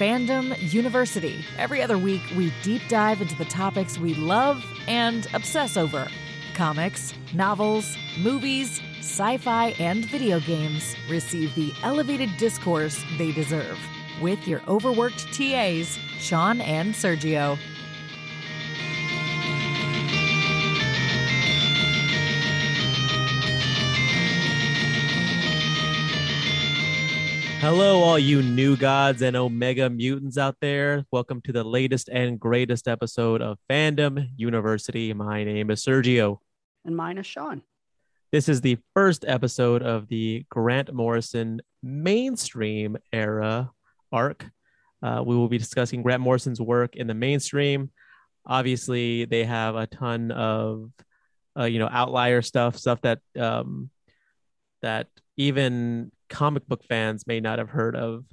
Fandom University. Every other week, we deep dive into the topics we love and obsess over comics, novels, movies, sci fi, and video games receive the elevated discourse they deserve. With your overworked TAs, Sean and Sergio. Hello, all you new gods and omega mutants out there. Welcome to the latest and greatest episode of Fandom University. My name is Sergio. And mine is Sean. This is the first episode of the Grant Morrison mainstream era arc. Uh, we will be discussing Grant Morrison's work in the mainstream. Obviously, they have a ton of, uh, you know, outlier stuff, stuff that um, that even comic book fans may not have heard of,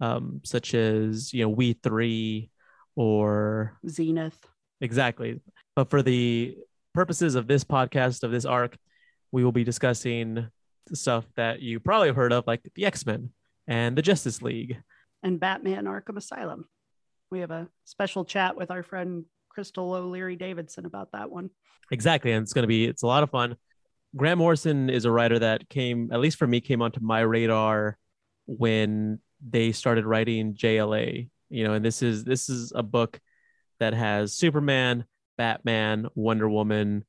um, such as you know We Three or Zenith. Exactly. But for the purposes of this podcast of this arc, we will be discussing stuff that you probably have heard of, like the X Men and the Justice League and Batman: Arkham Asylum. We have a special chat with our friend Crystal O'Leary Davidson about that one. Exactly, and it's going to be it's a lot of fun. Grant Morrison is a writer that came, at least for me, came onto my radar when they started writing JLA. You know, and this is this is a book that has Superman, Batman, Wonder Woman,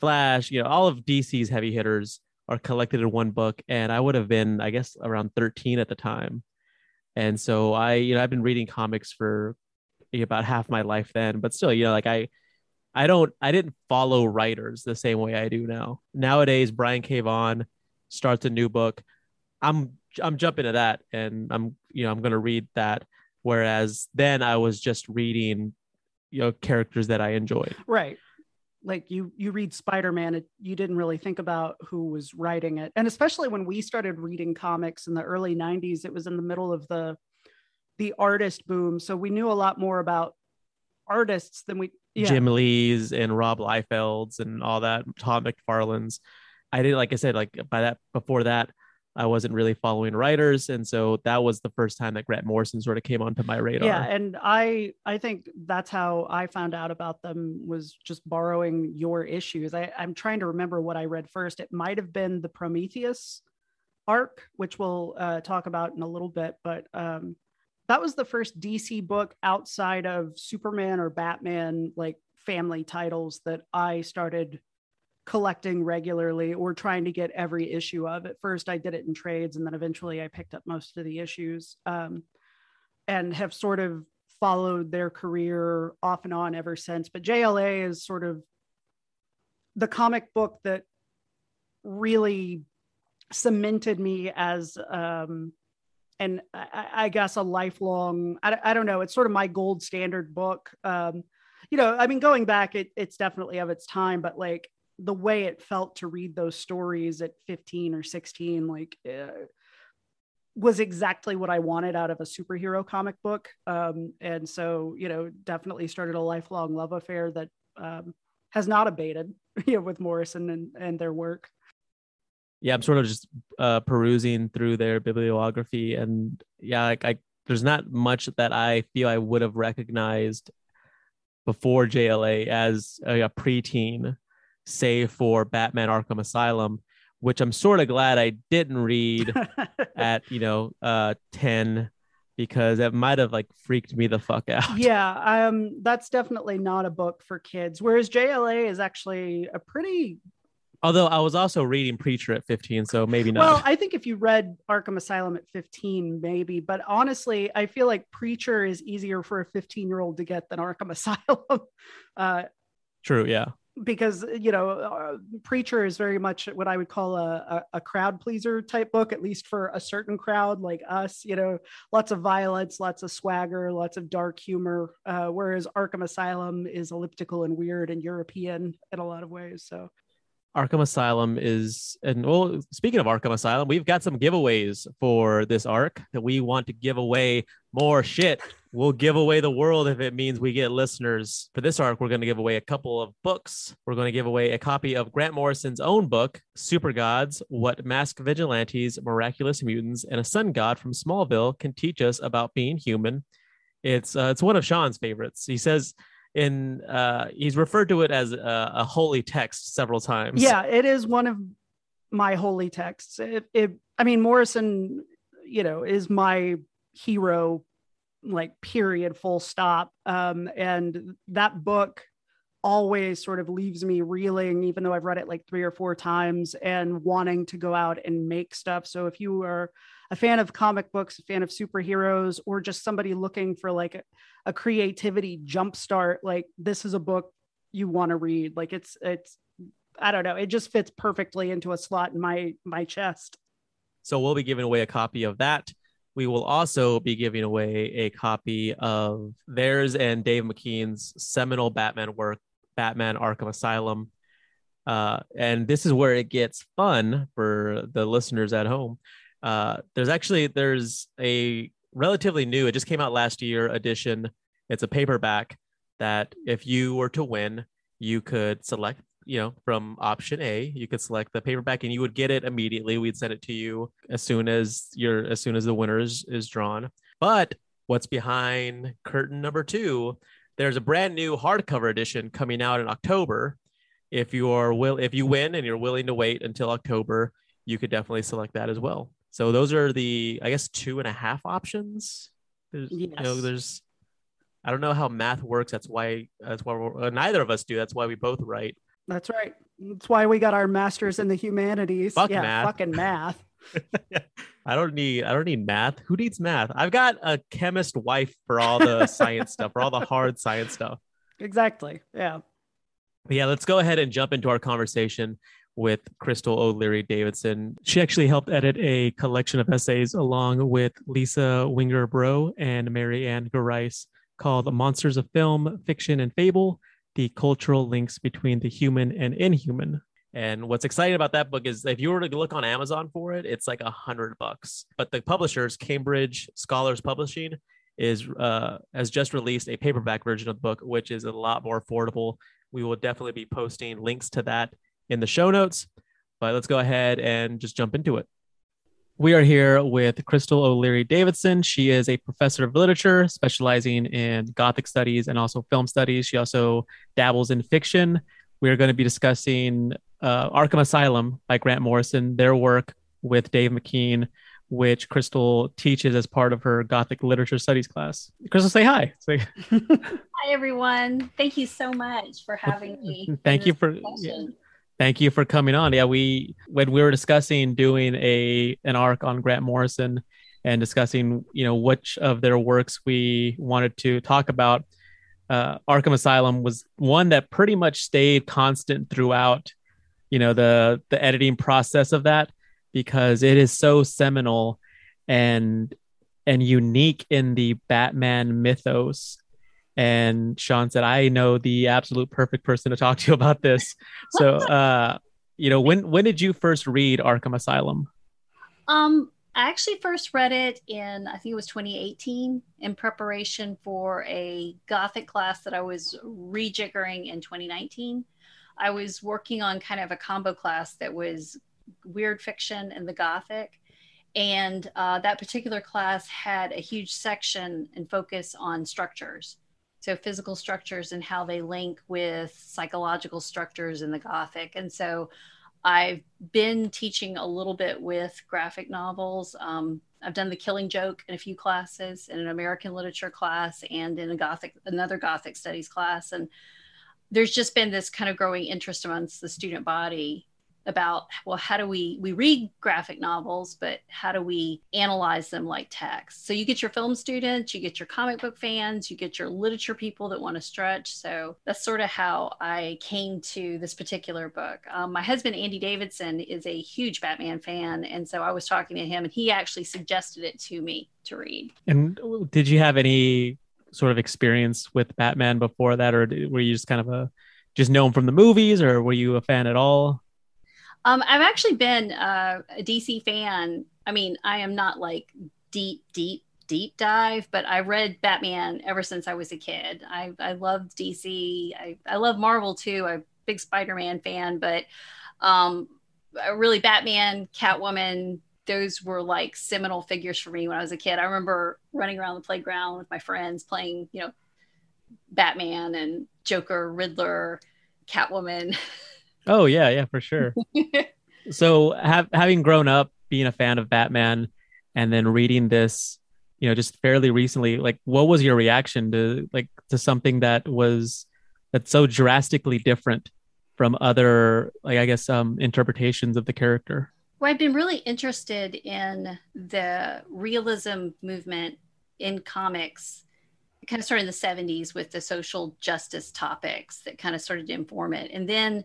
Flash. You know, all of DC's heavy hitters are collected in one book, and I would have been, I guess, around 13 at the time. And so I, you know, I've been reading comics for about half my life then, but still, you know, like I I don't I didn't follow writers the same way I do now. Nowadays, Brian K. Vaughan starts a new book. I'm I'm jumping to that and I'm you know I'm gonna read that. Whereas then I was just reading you know characters that I enjoyed. Right. Like you you read Spider-Man, you didn't really think about who was writing it. And especially when we started reading comics in the early 90s, it was in the middle of the the artist boom. So we knew a lot more about artists than we yeah. Jim Lee's and Rob Liefeld's and all that, Todd McFarlane's. I did, like I said, like by that before that, I wasn't really following writers, and so that was the first time that Grant Morrison sort of came onto my radar. Yeah, and I I think that's how I found out about them was just borrowing your issues. I, I'm trying to remember what I read first. It might have been the Prometheus arc, which we'll uh, talk about in a little bit, but um, that was the first DC book outside of Superman or Batman, like family titles that I started collecting regularly or trying to get every issue of. At first, I did it in trades, and then eventually I picked up most of the issues um, and have sort of followed their career off and on ever since. But JLA is sort of the comic book that really cemented me as um, and I, I, guess a lifelong I, I don't know it's sort of my gold standard book. Um you know i mean going back it, it's definitely of its time but like the way it felt to read those stories at 15 or 16 like uh, was exactly what i wanted out of a superhero comic book. Um and so you know definitely started a lifelong love affair that um has not abated you know with morrison and and their work yeah, I'm sort of just uh, perusing through their bibliography, and yeah, like I there's not much that I feel I would have recognized before JLA as a, a preteen, save for Batman Arkham Asylum, which I'm sort of glad I didn't read at you know uh 10 because it might have like freaked me the fuck out. Yeah, um that's definitely not a book for kids. Whereas JLA is actually a pretty Although I was also reading Preacher at 15, so maybe not. Well, I think if you read Arkham Asylum at 15, maybe. But honestly, I feel like Preacher is easier for a 15 year old to get than Arkham Asylum. Uh, True, yeah. Because, you know, uh, Preacher is very much what I would call a, a, a crowd pleaser type book, at least for a certain crowd like us, you know, lots of violence, lots of swagger, lots of dark humor. Uh, whereas Arkham Asylum is elliptical and weird and European in a lot of ways. So, Arkham Asylum is, and well, speaking of Arkham Asylum, we've got some giveaways for this arc that we want to give away more shit. We'll give away the world if it means we get listeners. For this arc, we're going to give away a couple of books. We're going to give away a copy of Grant Morrison's own book, Super Gods What Masked Vigilantes, Miraculous Mutants, and a Sun God from Smallville Can Teach Us About Being Human. It's uh, it's one of Sean's favorites. He says in uh, he's referred to it as a, a holy text several times. Yeah, it is one of my holy texts. It, it I mean, Morrison, you know, is my hero, like period, full stop. Um, and that book always sort of leaves me reeling, even though I've read it like three or four times and wanting to go out and make stuff. So if you are a fan of comic books, a fan of superheroes, or just somebody looking for like a, a creativity jumpstart, like this is a book you want to read. Like it's it's I don't know, it just fits perfectly into a slot in my my chest. So we'll be giving away a copy of that. We will also be giving away a copy of theirs and Dave McKean's seminal Batman work, Batman Arkham Asylum. Uh, and this is where it gets fun for the listeners at home. Uh, there's actually there's a relatively new, it just came out last year edition. It's a paperback that if you were to win, you could select you know from option a you could select the paperback and you would get it immediately. We'd send it to you as soon as your as soon as the winner is, is drawn. But what's behind curtain number two there's a brand new hardcover edition coming out in october. If you are will if you win and you're willing to wait until october you could definitely select that as well so those are the i guess two and a half options there's yes. you know there's I don't know how math works. That's why that's why uh, neither of us do. That's why we both write. That's right. That's why we got our masters in the humanities. Fuck yeah, math. fucking math. I don't need I don't need math. Who needs math? I've got a chemist wife for all the science stuff, for all the hard science stuff. Exactly. Yeah. But yeah, let's go ahead and jump into our conversation with Crystal O'Leary Davidson. She actually helped edit a collection of essays along with Lisa Wenger Bro and Mary Ann Gareis called Monsters of Film, Fiction, and Fable the cultural links between the human and inhuman. And what's exciting about that book is if you were to look on Amazon for it, it's like a hundred bucks. But the publishers, Cambridge Scholars Publishing, is uh, has just released a paperback version of the book, which is a lot more affordable. We will definitely be posting links to that in the show notes. But let's go ahead and just jump into it. We are here with Crystal O'Leary Davidson. She is a professor of literature specializing in Gothic studies and also film studies. She also dabbles in fiction. We are going to be discussing uh, Arkham Asylum by Grant Morrison, their work with Dave McKean, which Crystal teaches as part of her Gothic literature studies class. Crystal, say hi. Say- hi, everyone. Thank you so much for having me. Thank you for. Yeah. Thank you for coming on. Yeah, we when we were discussing doing a an arc on Grant Morrison and discussing, you know, which of their works we wanted to talk about, uh, Arkham Asylum was one that pretty much stayed constant throughout, you know, the the editing process of that because it is so seminal and and unique in the Batman mythos and Sean said, I know the absolute perfect person to talk to you about this. So, uh, you know, when when did you first read Arkham Asylum? Um, I actually first read it in I think it was 2018 in preparation for a Gothic class that I was rejiggering in 2019. I was working on kind of a combo class that was weird fiction and the Gothic. And uh, that particular class had a huge section and focus on structures so physical structures and how they link with psychological structures in the gothic. And so i've been teaching a little bit with graphic novels. Um, i've done the killing joke in a few classes in an american literature class and in a gothic another gothic studies class. And there's just been this kind of growing interest amongst the student body about well how do we we read graphic novels but how do we analyze them like text? So you get your film students you get your comic book fans you get your literature people that want to stretch. So that's sort of how i came to this particular book. Um, my husband andy davidson is a huge batman fan and so i was talking to him and he actually suggested it to me to read. And did you have any sort of experience with batman before that or were you just kind of a just know him from the movies or were you a fan at all um, I've actually been uh, a DC fan. I mean, I am not like deep, deep, deep dive, but I read Batman ever since I was a kid. I, I loved DC. I, I love Marvel too. I'm a big Spider Man fan, but um, really Batman, Catwoman, those were like seminal figures for me when I was a kid. I remember running around the playground with my friends playing, you know, Batman and Joker, Riddler, Catwoman. Oh yeah, yeah, for sure. so have, having grown up being a fan of Batman and then reading this, you know, just fairly recently, like what was your reaction to like to something that was that's so drastically different from other like I guess um interpretations of the character? Well, I've been really interested in the realism movement in comics. Kind of started in the 70s with the social justice topics that kind of started to inform it. And then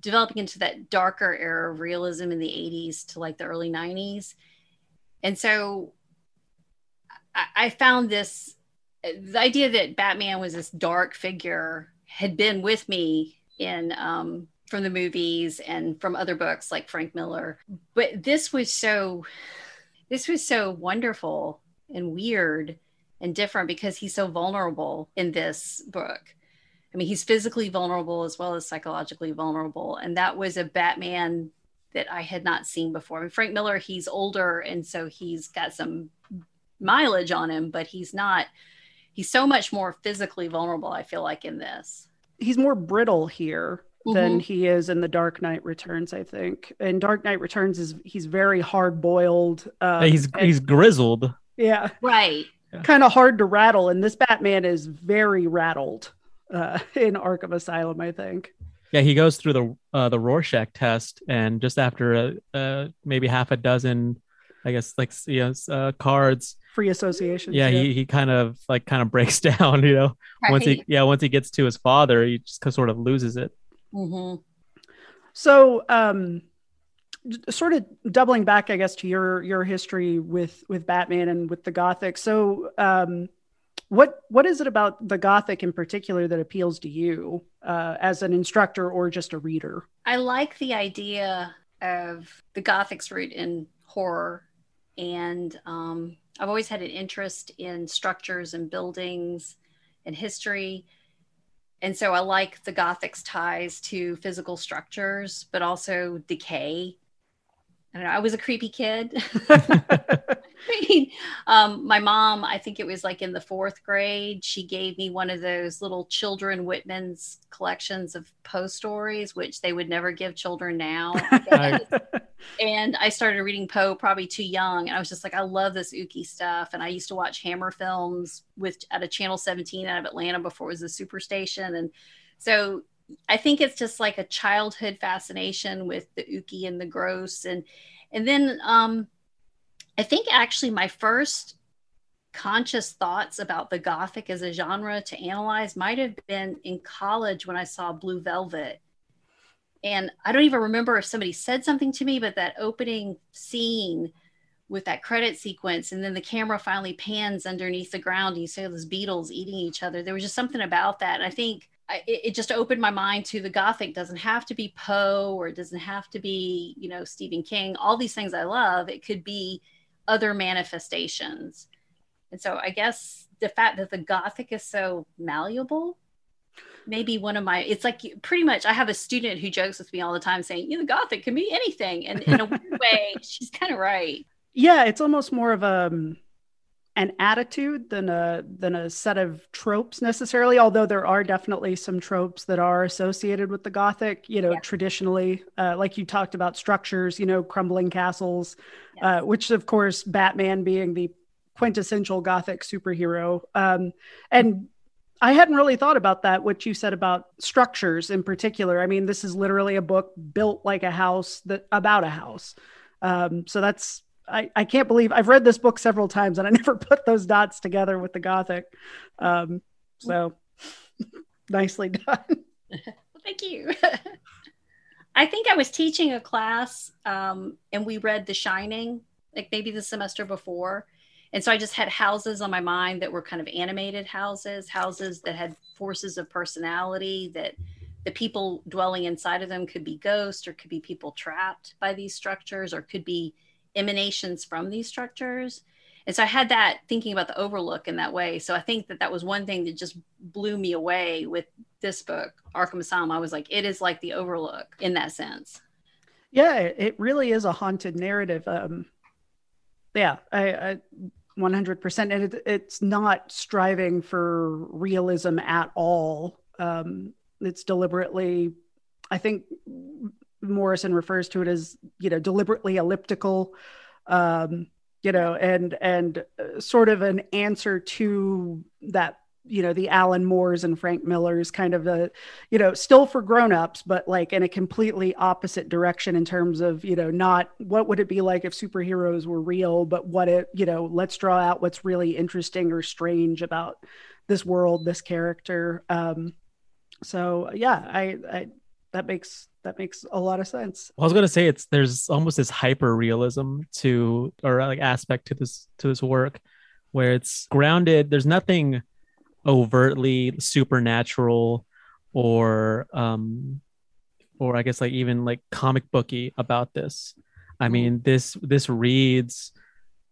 developing into that darker era of realism in the 80s to like the early 90s. And so I, I found this the idea that Batman was this dark figure had been with me in um, from the movies and from other books like Frank Miller. But this was so this was so wonderful and weird and different because he's so vulnerable in this book. I mean, he's physically vulnerable as well as psychologically vulnerable. And that was a Batman that I had not seen before. I mean, Frank Miller, he's older and so he's got some mileage on him, but he's not, he's so much more physically vulnerable, I feel like, in this. He's more brittle here than mm-hmm. he is in the Dark Knight Returns. I think And Dark Knight Returns is he's very hard boiled. Um, he's and, he's grizzled. Yeah, right. Yeah. Kind of hard to rattle, and this Batman is very rattled uh, in Arkham Asylum. I think. Yeah, he goes through the uh, the Rorschach test, and just after a, uh, maybe half a dozen, I guess like you know, uh, cards, free association. Yeah, yeah, he he kind of like kind of breaks down. You know, right. once he yeah once he gets to his father, he just sort of loses it. Mm-hmm. So, um, sort of doubling back, I guess, to your your history with with Batman and with the Gothic. So, um, what what is it about the Gothic in particular that appeals to you uh, as an instructor or just a reader? I like the idea of the Gothic's root in horror, and um, I've always had an interest in structures and buildings and history and so I like the Gothic's ties to physical structures, but also decay. I don't know. I was a creepy kid. I mean, um, my mom, I think it was like in the fourth grade, she gave me one of those little children Whitman's collections of Poe stories, which they would never give children now. and I started reading Poe probably too young. And I was just like, I love this ooky stuff. And I used to watch Hammer films with at a channel 17 out of Atlanta before it was a superstation. And so I think it's just like a childhood fascination with the ooky and the gross. And and then um I think actually my first conscious thoughts about the Gothic as a genre to analyze might have been in college when I saw Blue Velvet. And I don't even remember if somebody said something to me, but that opening scene with that credit sequence, and then the camera finally pans underneath the ground, and you see those beetles eating each other. There was just something about that. And I think I, it, just opened my mind to the Gothic doesn't have to be Poe or it doesn't have to be, you know, Stephen King, all these things I love. It could be other manifestations. And so I guess the fact that the Gothic is so malleable, maybe one of my, it's like pretty much, I have a student who jokes with me all the time saying, you know, Gothic can be anything. And in a weird way, she's kind of right. Yeah, it's almost more of a, um, an attitude than a than a set of tropes necessarily although there are definitely some tropes that are associated with the gothic you know yeah. traditionally uh, like you talked about structures you know crumbling castles uh, which of course batman being the quintessential gothic superhero um, and i hadn't really thought about that what you said about structures in particular. I mean this is literally a book built like a house that about a house. Um, so that's I, I can't believe I've read this book several times and I never put those dots together with the Gothic. Um, so nicely done. Thank you. I think I was teaching a class um, and we read The Shining, like maybe the semester before. And so I just had houses on my mind that were kind of animated houses, houses that had forces of personality that the people dwelling inside of them could be ghosts or could be people trapped by these structures or could be emanations from these structures. And so I had that thinking about the overlook in that way. So I think that that was one thing that just blew me away with this book, Arkham Asylum. I was like, it is like the overlook in that sense. Yeah, it really is a haunted narrative. Um, yeah, I, I 100%. And it, it's not striving for realism at all. Um, it's deliberately, I think Morrison refers to it as, you know, deliberately elliptical. Um, you know, and and uh, sort of an answer to that you know the alan moores and frank millers kind of a you know still for grown-ups but like in a completely opposite direction in terms of you know not what would it be like if superheroes were real but what it you know let's draw out what's really interesting or strange about this world this character um so yeah i i that makes that makes a lot of sense. I was gonna say it's there's almost this hyper realism to or like aspect to this to this work where it's grounded. There's nothing overtly supernatural or um or I guess like even like comic booky about this. I mm-hmm. mean this this reads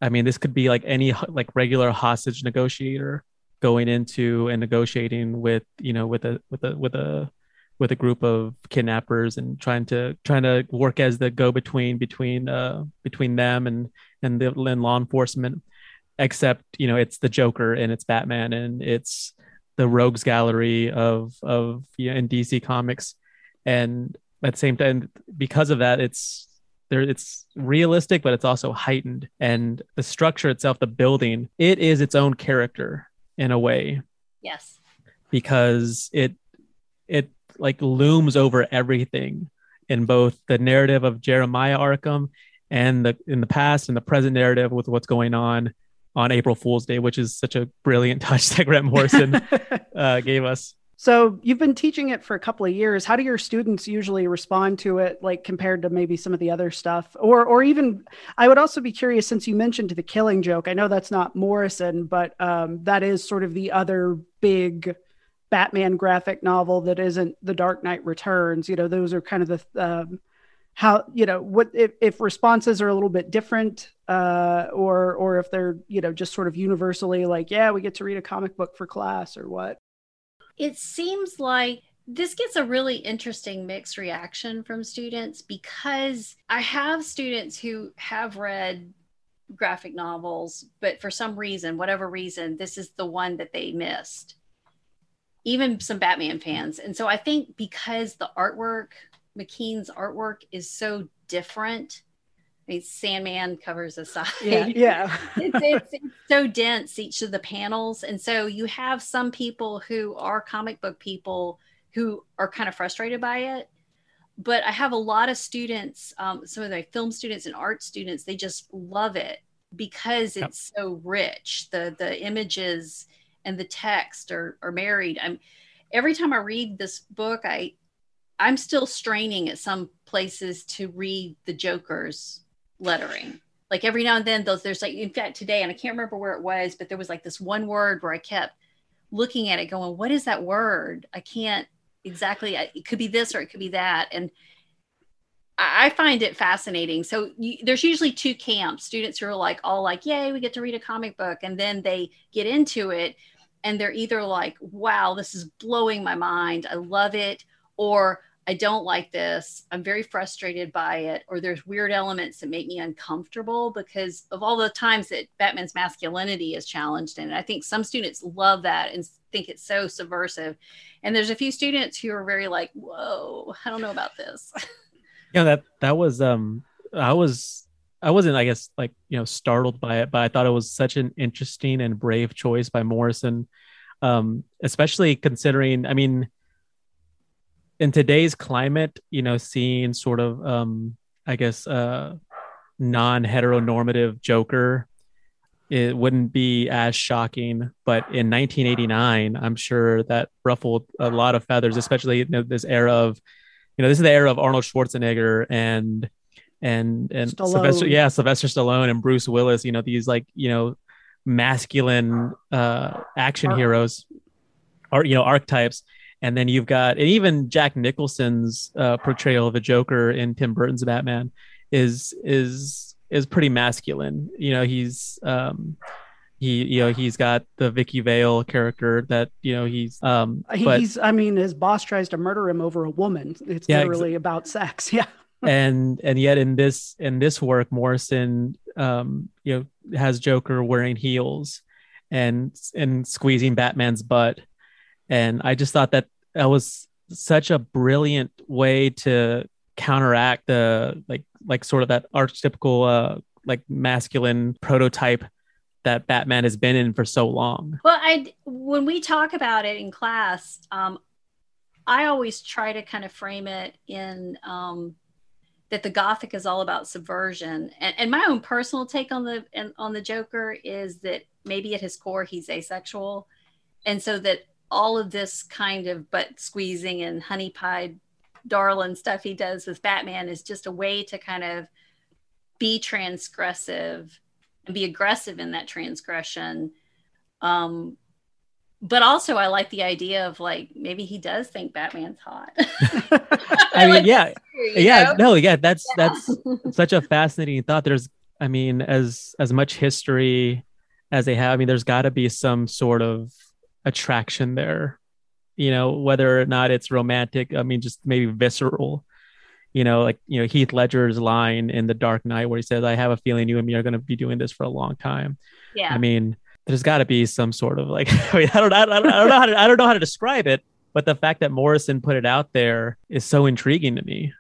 I mean this could be like any like regular hostage negotiator going into and negotiating with you know with a with a with a with a group of kidnappers and trying to trying to work as the go between between uh between them and and the and law enforcement except you know it's the Joker and it's Batman and it's the Rogues Gallery of of you know, in DC Comics, and at the same time, because of that, it's there. It's realistic, but it's also heightened, and the structure itself, the building, it is its own character in a way. Yes, because it it like looms over everything in both the narrative of Jeremiah Arkham and the in the past and the present narrative with what's going on on April Fool's Day, which is such a brilliant touch that Grant Morrison uh, gave us. So you've been teaching it for a couple of years. How do your students usually respond to it, like compared to maybe some of the other stuff, or or even? I would also be curious since you mentioned the Killing Joke. I know that's not Morrison, but um, that is sort of the other big Batman graphic novel that isn't The Dark Knight Returns. You know, those are kind of the um, how you know what if, if responses are a little bit different uh, or or if they're you know just sort of universally like yeah we get to read a comic book for class or what it seems like this gets a really interesting mixed reaction from students because i have students who have read graphic novels but for some reason whatever reason this is the one that they missed even some batman fans and so i think because the artwork McKean's artwork is so different. I mean, Sandman covers aside. Yeah, yeah. it's, it's, it's, so dense each of the panels, and so you have some people who are comic book people who are kind of frustrated by it. But I have a lot of students, um, some of the film students and art students, they just love it because it's yep. so rich. The the images and the text are are married. I'm every time I read this book, I I'm still straining at some places to read the Joker's lettering. Like every now and then, those there's like in fact today, and I can't remember where it was, but there was like this one word where I kept looking at it, going, "What is that word? I can't exactly. It could be this or it could be that." And I find it fascinating. So you, there's usually two camps: students who are like all like, "Yay, we get to read a comic book," and then they get into it, and they're either like, "Wow, this is blowing my mind. I love it," or I don't like this. I'm very frustrated by it. Or there's weird elements that make me uncomfortable because of all the times that Batman's masculinity is challenged. And I think some students love that and think it's so subversive. And there's a few students who are very like, whoa, I don't know about this. yeah, that that was um I was I wasn't, I guess, like, you know, startled by it, but I thought it was such an interesting and brave choice by Morrison. Um, especially considering, I mean, in today's climate, you know, seeing sort of, um, I guess, uh, non-heteronormative Joker, it wouldn't be as shocking. But in 1989, I'm sure that ruffled a lot of feathers, especially you know, this era of, you know, this is the era of Arnold Schwarzenegger and and and Stallone. Sylvester, yeah, Sylvester Stallone and Bruce Willis. You know, these like you know masculine uh, action Ar- heroes, or you know archetypes and then you've got and even Jack Nicholson's uh, portrayal of a Joker in Tim Burton's Batman is is is pretty masculine. You know, he's um he you know he's got the Vicky Vale character that you know he's um but, he's I mean his boss tries to murder him over a woman. It's yeah, literally ex- about sex. Yeah. and and yet in this in this work morrison um you know has joker wearing heels and and squeezing batman's butt and i just thought that that was such a brilliant way to counteract the like like sort of that archetypical uh like masculine prototype that Batman has been in for so long. Well, I when we talk about it in class, um, I always try to kind of frame it in um, that the Gothic is all about subversion, and, and my own personal take on the on the Joker is that maybe at his core he's asexual, and so that all of this kind of butt squeezing and honey pie darling stuff he does with Batman is just a way to kind of be transgressive and be aggressive in that transgression. Um, but also, I like the idea of like maybe he does think Batman's hot. I mean, like yeah, yeah, know? no, yeah, that's yeah. that's such a fascinating thought. There's, I mean, as as much history as they have, I mean, there's got to be some sort of attraction there. You know, whether or not it's romantic, I mean, just maybe visceral you know, like you know Heath Ledger's line in The Dark Knight where he says, "I have a feeling you and me are going to be doing this for a long time." Yeah. I mean, there's got to be some sort of like I mean, I don't I don't, I don't know how to I don't know how to describe it, but the fact that Morrison put it out there is so intriguing to me.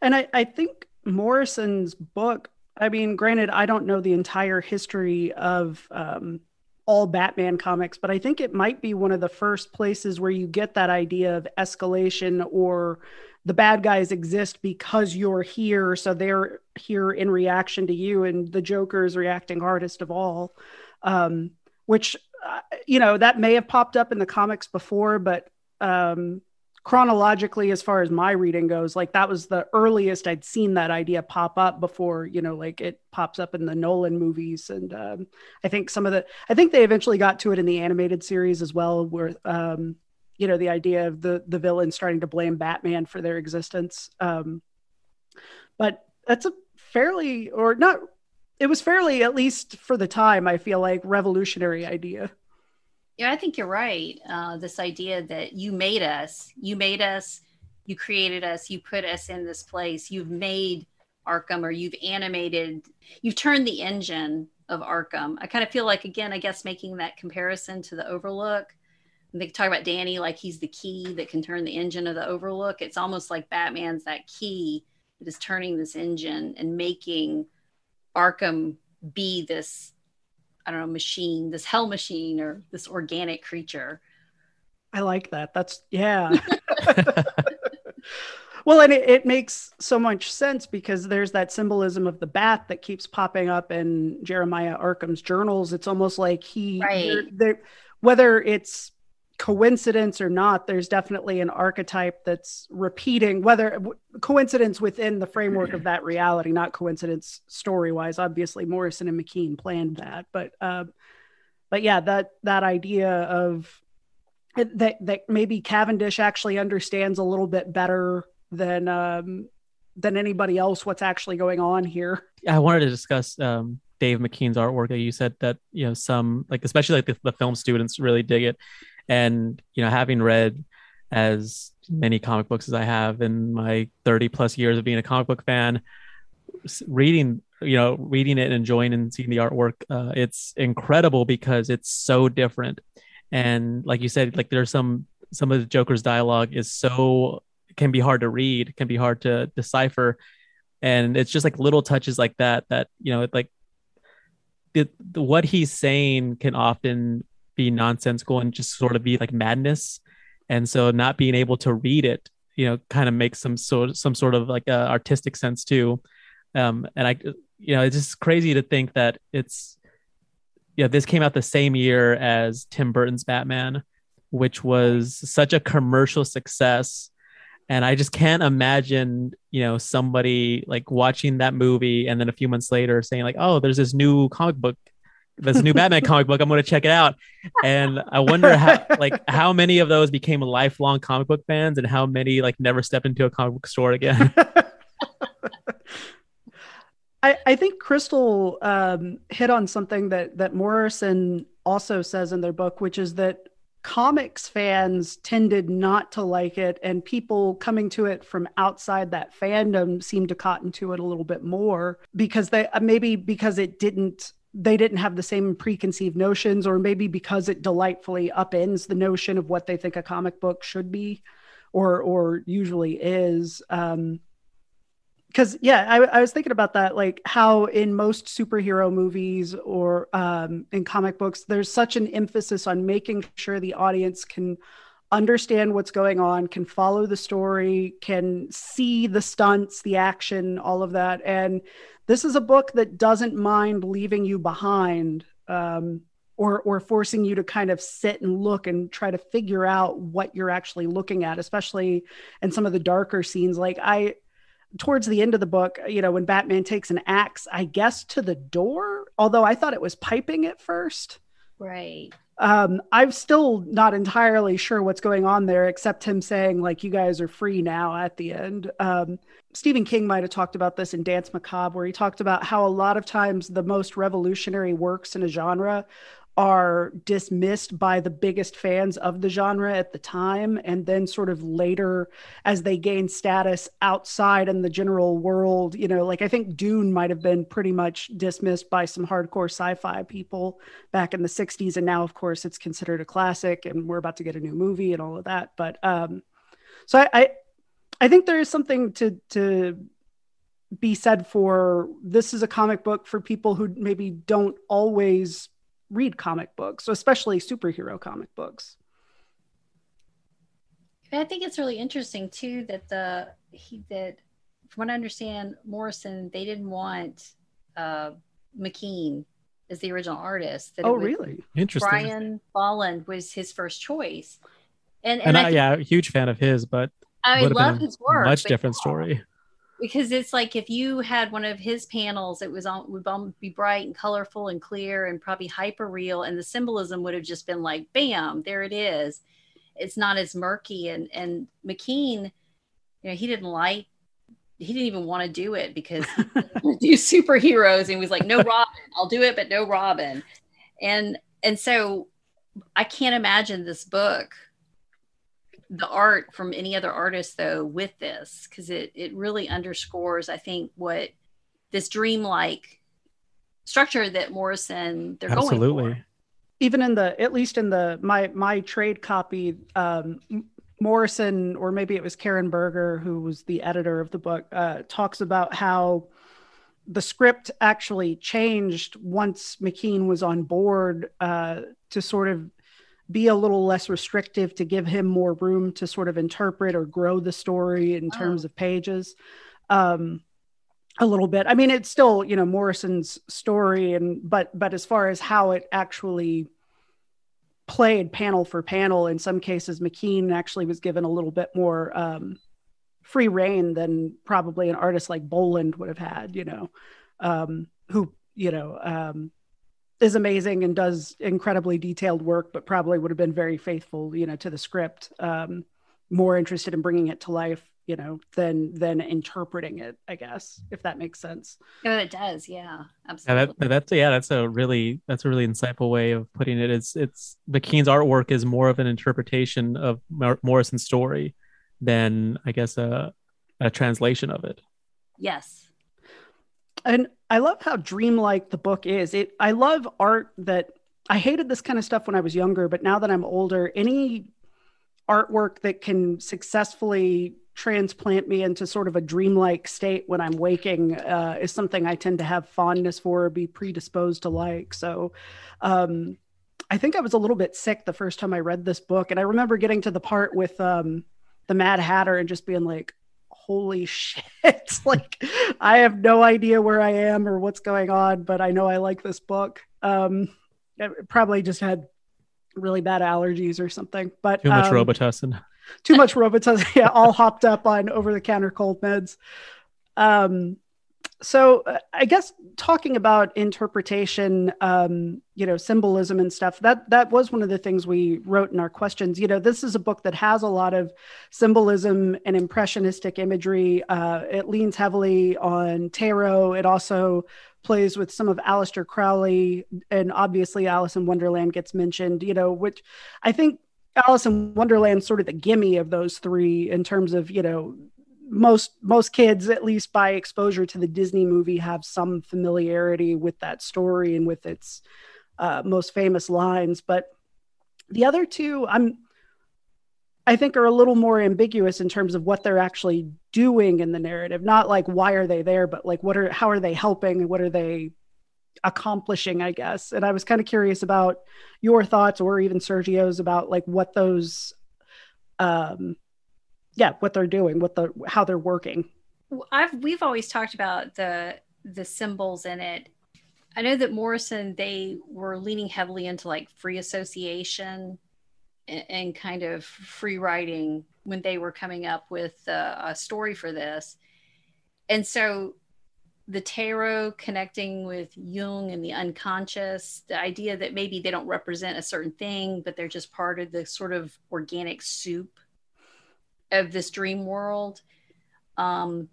And I I think Morrison's book. I mean, granted, I don't know the entire history of um, all Batman comics, but I think it might be one of the first places where you get that idea of escalation or the bad guys exist because you're here so they're here in reaction to you and the joker is reacting hardest of all um, which uh, you know that may have popped up in the comics before but um, chronologically as far as my reading goes like that was the earliest i'd seen that idea pop up before you know like it pops up in the nolan movies. And um, i think some of the i think they eventually got to it in the animated series as well where um, you know the idea of the the villain starting to blame batman for their existence. Um but that's a fairly or not it was fairly at least for the time i feel like revolutionary idea. Yeah i think you're right. Uh, this idea that you made us you made us you created us you put us in this place you've made arkham or you've animated you've turned the engine of arkham. I kind of feel like again i guess making that comparison to the overlook. They talk about Danny like he's the key that can turn the engine of the Overlook. It's almost like Batman's that key that is turning this engine and making Arkham be this, I don't know, machine, this hell machine or this organic creature. I like that. That's, yeah. well, and it, it, makes so much sense because there's that symbolism of the bat that keeps popping up in Jeremiah Arkham's journals. It's almost like he, right. they're, they're, whether it's coincidence or not there's definitely an archetype that's repeating whether coincidence within the framework of that reality not coincidence story wise obviously morrison and mckean planned that but uh, but yeah that that idea of that that maybe cavendish actually understands a little bit better than um than anybody else what's actually going on here. I wanted to discuss um dave mckean's artwork that you said that you know some like especially like the, the film students really dig it and you know having read as many comic books as i have in my 30 plus years of being a comic book fan reading you know reading it and enjoying and seeing the artwork uh, it's incredible because it's so different. And like you said like there's some some of the joker's dialogue is so can be hard to read can be hard to decipher. And it's just like little touches like that that you know it like the, the, what he's saying can often be nonsensical and just sort of be like madness. And so not being able to read it you know kind of makes some sort some sort of like artistic sense too. Um and i you know it's just crazy to think that it's yeah this came out the same year as tim burton's batman which was such a commercial success. And i just can't imagine you know somebody like watching that movie and then a few months later saying like oh there's this new comic book this new Batman comic book. I'm going to check it out. And I wonder how, like, how many of those became lifelong comic book fans, and how many like never stepped into a comic book store again. I, I think Crystal um, hit on something that that Morrison also says in their book, which is that comics fans tended not to like it and people coming to it from outside that fandom seemed to cotton to it a little bit more because they uh, maybe because it didn't they didn't have the same preconceived notions or maybe because it delightfully upends the notion of what they think a comic book should be or or usually is um because yeah I, I was thinking about that like how in most superhero movies or um, in comic books there's such an emphasis on making sure the audience can understand what's going on can follow the story can see the stunts the action all of that. And this is a book that doesn't mind leaving you behind um, or or forcing you to kind of sit and look and try to figure out what you're actually looking at especially in some of the darker scenes like i towards the end of the book, you know, when Batman takes an axe, I guess to the door, although I thought it was piping at first. Right. Um, I'm still not entirely sure what's going on there, except him saying, like, you guys are free now at the end. Um, Stephen King might have talked about this in Danse Macabre, where he talked about how a lot of times the most revolutionary works in a genre are dismissed by the biggest fans of the genre at the time and then sort of later as they gain status outside in the general world you know like i think dune might have been pretty much dismissed by some hardcore sci-fi people back in the 60s and now of course it's considered a classic and we're about to get a new movie and all of that but um so i i, I think there is something to to be said for this is a comic book for people who maybe don't always read comic books, especially superhero comic books. I think it's really interesting too that the he that from what I understand, Morrison they didn't want uh, McKean as the original artist. That oh, really? Interesting. Brian Bolland was his first choice, and and, and I, I yeah, huge fan of his, but I love his work. Much different story. Because it's like if you had one of his panels it was on would be bright and colorful and clear and probably hyper real and the symbolism would have just been like bam there it is. It's not as murky and and McKean you know he didn't like he didn't even want to do it because do superheroes and he was like no robin i'll do it but no robin. And and so i can't imagine this book the art from any other artist though with this because it it really underscores I think what this dreamlike structure that Morrison they're Absolutely. going for. Even in the at least in the my my trade copy, um, Morrison or maybe it was Karen Berger who was the editor of the book uh, talks about how the script actually changed once McKean was on board uh, to sort of be a little less restrictive to give him more room to sort of interpret or grow the story in terms oh. of pages um, a little bit i mean it's still you know morrison's story and but but as far as how it actually played panel for panel in some cases McKean actually was given a little bit more um, free reign than probably an artist like Bolland would have had you know um, who you know um, is amazing and does incredibly detailed work, but probably would have been very faithful, you know, to the script. Um, more interested in bringing it to life, you know, than than interpreting it. I guess if that makes sense. Oh, it does. Yeah, absolutely. Yeah, that, that's yeah, that's a really that's a really insightful way of putting it. It's it's McKean's artwork is more of an interpretation of Mar- Morrison's story than I guess a a translation of it. Yes. And I love how dreamlike the book is. It I love art that I hated this kind of stuff when I was younger, but now that I'm older, any artwork that can successfully transplant me into sort of a dreamlike state when I'm waking uh, is something I tend to have fondness for or be predisposed to like. So um, I think I was a little bit sick the first time I read this book. And I remember getting to the part with um, the Mad Hatter and just being like, holy shit. Like i have no idea where i am or what's going on but i know i like this book. Um probably just had really bad allergies or something but too much um, robitussin. too much robitussin. Yeah all hopped up on over the counter cold meds. Um so uh, i guess talking about interpretation um, you know symbolism and stuff that that was one of the things we wrote in our questions. You know this is a book that has a lot of symbolism and impressionistic imagery. Uh, it leans heavily on tarot. It also plays with some of Aleister Crowley and obviously Alice in Wonderland gets mentioned you know which I think Alice in Wonderland sort of the gimme of those three in terms of you know most most kids at least by exposure to the Disney movie have some familiarity with that story and with its uh, most famous lines, but the other two I'm I think are a little more ambiguous in terms of what they're actually doing in the narrative. Not like why are they there, but like what are how are they helping and what are they accomplishing, I guess. And I was kind of curious about your thoughts or even Sergio's about like what those um yeah, what they're doing, what the how they're working. I've we've always talked about the the symbols in it. I know that Morrison they were leaning heavily into like free association and, and kind of free writing when they were coming up with uh, a story for this. And so the tarot connecting with Jung and the unconscious, the idea that maybe they don't represent a certain thing, but they're just part of the sort of organic soup of this dream world. Um,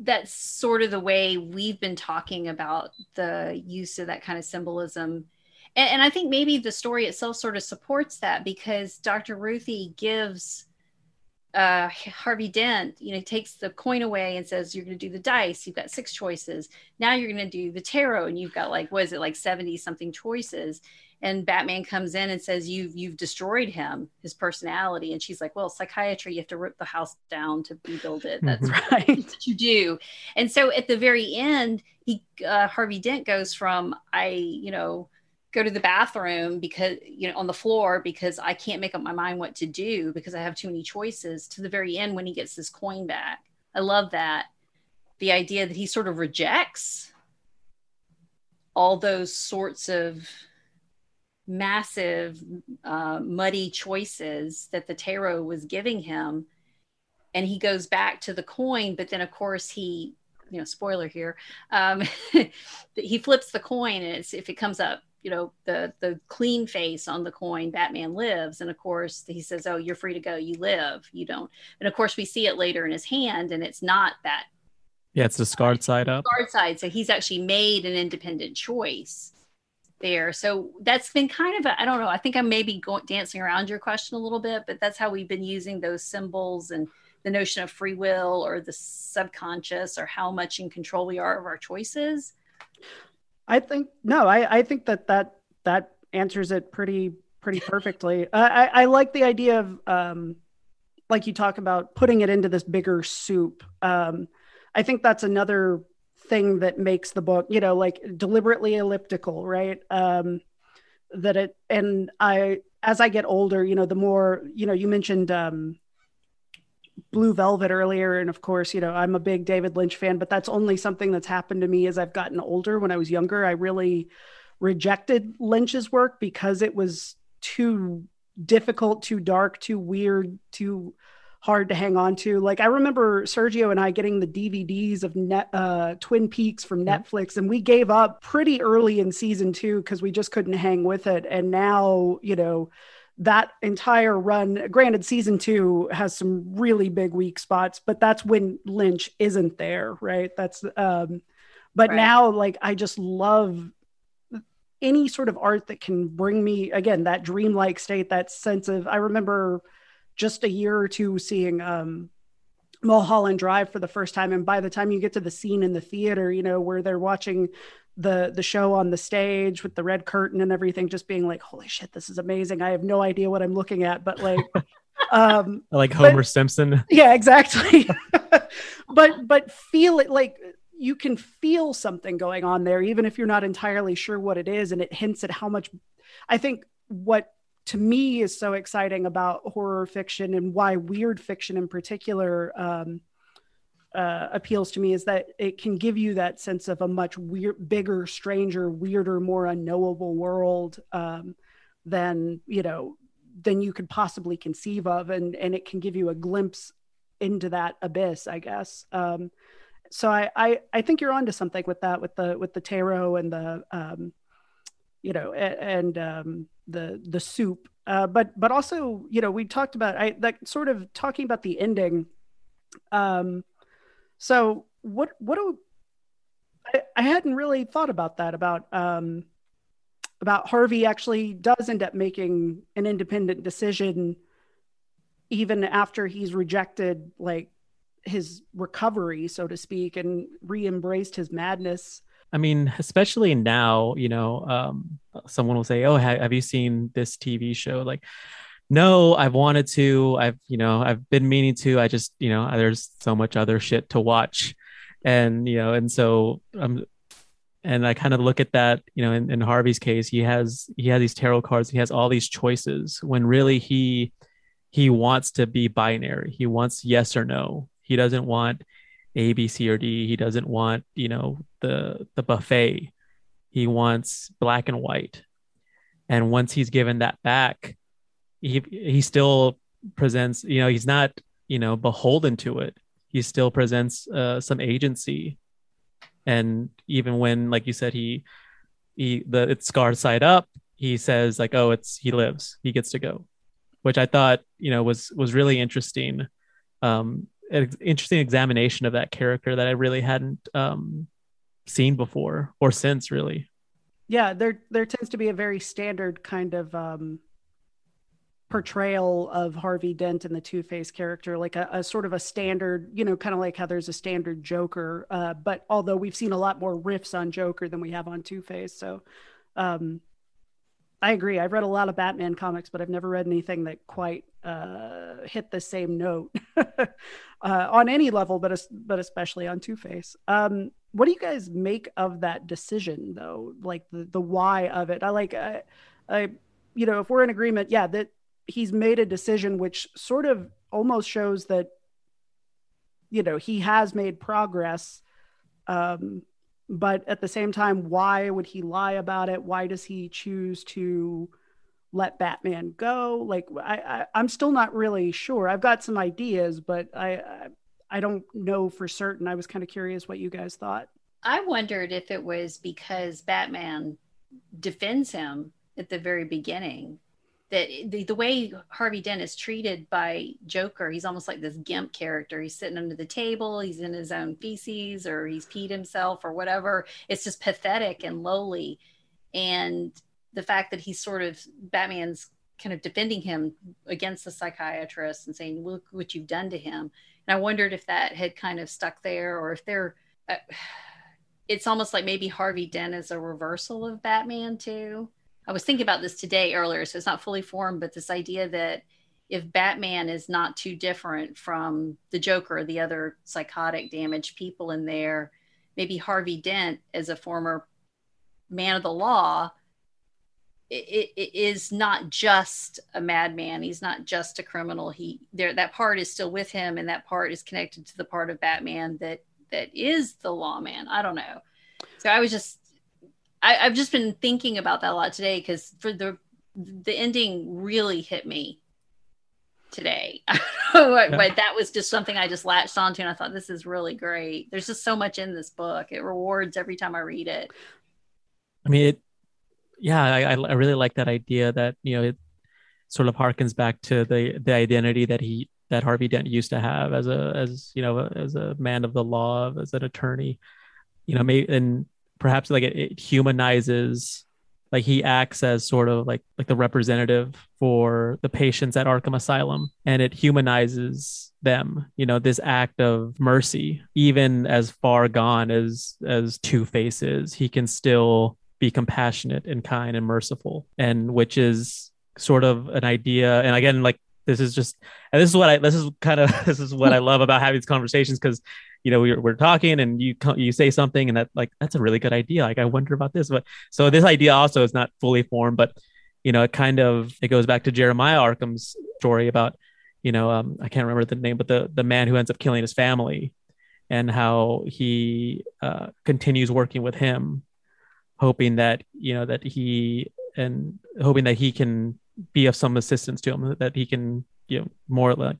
that's sort of the way we've been talking about the use of that kind of symbolism. And, and I think maybe the story itself sort of supports that because Dr. Ruthie gives uh, Harvey Dent, you know, takes the coin away and says, You're going to do the dice. You've got six choices. Now you're going to do the tarot, and you've got like, what is it, like 70 something choices. And Batman comes in and says, You've you've destroyed him, his personality. And she's like, Well, psychiatry, you have to rip the house down to rebuild it. That's right. what you do. And so at the very end, he uh, Harvey Dent goes from I, you know, go to the bathroom because you know on the floor because I can't make up my mind what to do because I have too many choices to the very end when he gets his coin back. I love that. The idea that he sort of rejects all those sorts of massive uh, muddy choices that the tarot was giving him. And he goes back to the coin but then of course he you know spoiler here um, he flips the coin and it's if it comes up you know the the clean face on the coin batman lives. And of course he says oh you're free to go. You live. You don't. And of course we see it later in his hand and it's not that yeah it's the scarred side up. scarred side. So he's actually made an independent choice there so that's been kind of I don't know i think i'm maybe going dancing around your question a little bit but that's how we've been using those symbols and the notion of free will or the subconscious or how much in control we are of our choices I think no, I, I think that that that answers it pretty pretty perfectly. I, I like the idea of um, like you talk about putting it into this bigger soup. Um, I think that's another thing that makes the book, you know, like deliberately elliptical, right? Um, that it and I as I get older, you know, the more you know, you mentioned um, Blue Velvet earlier, and of course, you know, I'm a big David Lynch fan, but that's only something that's happened to me as I've gotten older. When I was younger, I really rejected Lynch's work because it was too difficult, too dark, too weird, too hard to hang on to. Like I remember Sergio and I getting the DVDs of net, uh, Twin Peaks from Netflix, and we gave up pretty early in season two because we just couldn't hang with it. And now, you know, that entire run granted season two has some really big weak spots but that's when lynch isn't there right that's um but right. now like i just love any sort of art that can bring me again that dreamlike state that sense of i remember just a year or two seeing um mulholland drive for the first time. And by the time you get to the scene in the theater you know where they're watching the the show on the stage with the red curtain and everything just being like holy shit this is amazing. I have no idea what i'm looking at. But like um like homer but, simpson. Yeah exactly. But but feel it like you can feel something going on there even if you're not entirely sure what it is and it hints at how much i think what to me is so exciting about horror fiction and why weird fiction in particular um, uh, appeals to me is that it can give you that sense of a much weird, bigger, stranger, weirder, more unknowable world um, than you know than you could possibly conceive of, and and it can give you a glimpse into that abyss, I guess. Um, so I, I I think you're onto something with that, with the with the tarot and the um, you know and, um, the the soup, uh, but but also you know we talked about I that sort of talking about the ending. Um, so what what do I, I hadn't really thought about that about um about Harvey actually does end up making an independent decision even after he's rejected like his recovery, so to speak, and re-embraced his madness. I mean, especially now, you know, um, someone will say, "Oh, have you seen this TV show?" Like, no, I've wanted to. I've, you know, I've been meaning to. I just, you know, there's so much other shit to watch, and you know, and so um, and I kind of look at that, you know, in, in Harvey's case, he has he has these tarot cards. He has all these choices when really he he wants to be binary. He wants yes or no. He doesn't want A, B, C, or D. He doesn't want, you know, the the buffet. He wants black and white. And once he's given that back, he he still presents, you know, he's not, you know, beholden to it. He still presents uh, some agency. And even when, like you said, he he the it's scarred side up, he says like, oh, it's he lives, he gets to go, which I thought, you know, was was really interesting. Um, an interesting examination of that character that I really hadn't um, seen before or since, really. Yeah, there there tends to be a very standard kind of um, portrayal of Harvey Dent and the Two Face character, like a, a, sort of a standard, you know, kind of like how there's a standard Joker. Uh, but although we've seen a lot more riffs on Joker than we have on Two Face, so um, I agree. I've read a lot of Batman comics, but I've never read anything that quite uh, hit the same note uh, on any level, but but especially on Two Face. Um, what do you guys make of that decision, though? Like the the why of it? I like, I, I, you know, if we're in agreement, yeah, that he's made a decision which sort of almost shows that, you know, he has made progress. Um, but at the same time why would he lie about it? Why does he choose to let batman go? Like I, I am still not really sure. I've got some ideas but I, I i don't know for certain. I was kind of curious what you guys thought. I wondered if it was because batman defends him at the very beginning that the, the way Harvey Dent is treated by Joker, he's almost like this gimp character. He's sitting under the table, he's in his own feces, or he's peed himself, or whatever. It's just pathetic and lowly. And the fact that he's sort of Batman's kind of defending him against the psychiatrist and saying, "Look what you've done to him." And I wondered if that had kind of stuck there, or if they're. Uh, it's almost like maybe Harvey Dent is a reversal of Batman too I was thinking about this today earlier, so it's not fully formed, but this idea that if Batman is not too different from the Joker or the other psychotic, damaged people in there, maybe Harvey Dent, as a former man of the law, it, it is not just a madman. He's not just a criminal. He there that part is still with him, and that part is connected to the part of Batman that that is the lawman. I don't know. So I was just I, have just been thinking about that a lot today because for the the ending really hit me today. but, yeah. that was just something I just latched onto and I thought this is really great. There's just so much in this book. It rewards every time I read it. I mean it yeah, I, I really like that idea that, you know, it sort of harkens back to the the identity that he that Harvey Dent used to have as a as you know as a man of the law as an attorney you know maybe and perhaps like it, it humanizes like he acts as sort of like like the representative for the patients at Arkham Asylum and it humanizes them you know this act of mercy even as far gone as as two faces he can still be compassionate and kind and merciful and which is sort of an idea and again like this is just and this is what i this is kind of this is what i love about having these conversations because you know we're, we're talking and you you say something and that like that's a really good idea. Like i wonder about this but so this idea also is not fully formed but you know it kind of it goes back to jeremiah arkham's story about you know um, i can't remember the name but the the man who ends up killing his family and how he uh, continues working with him hoping that you know that he and hoping that he can be of some assistance to him that he can you know more like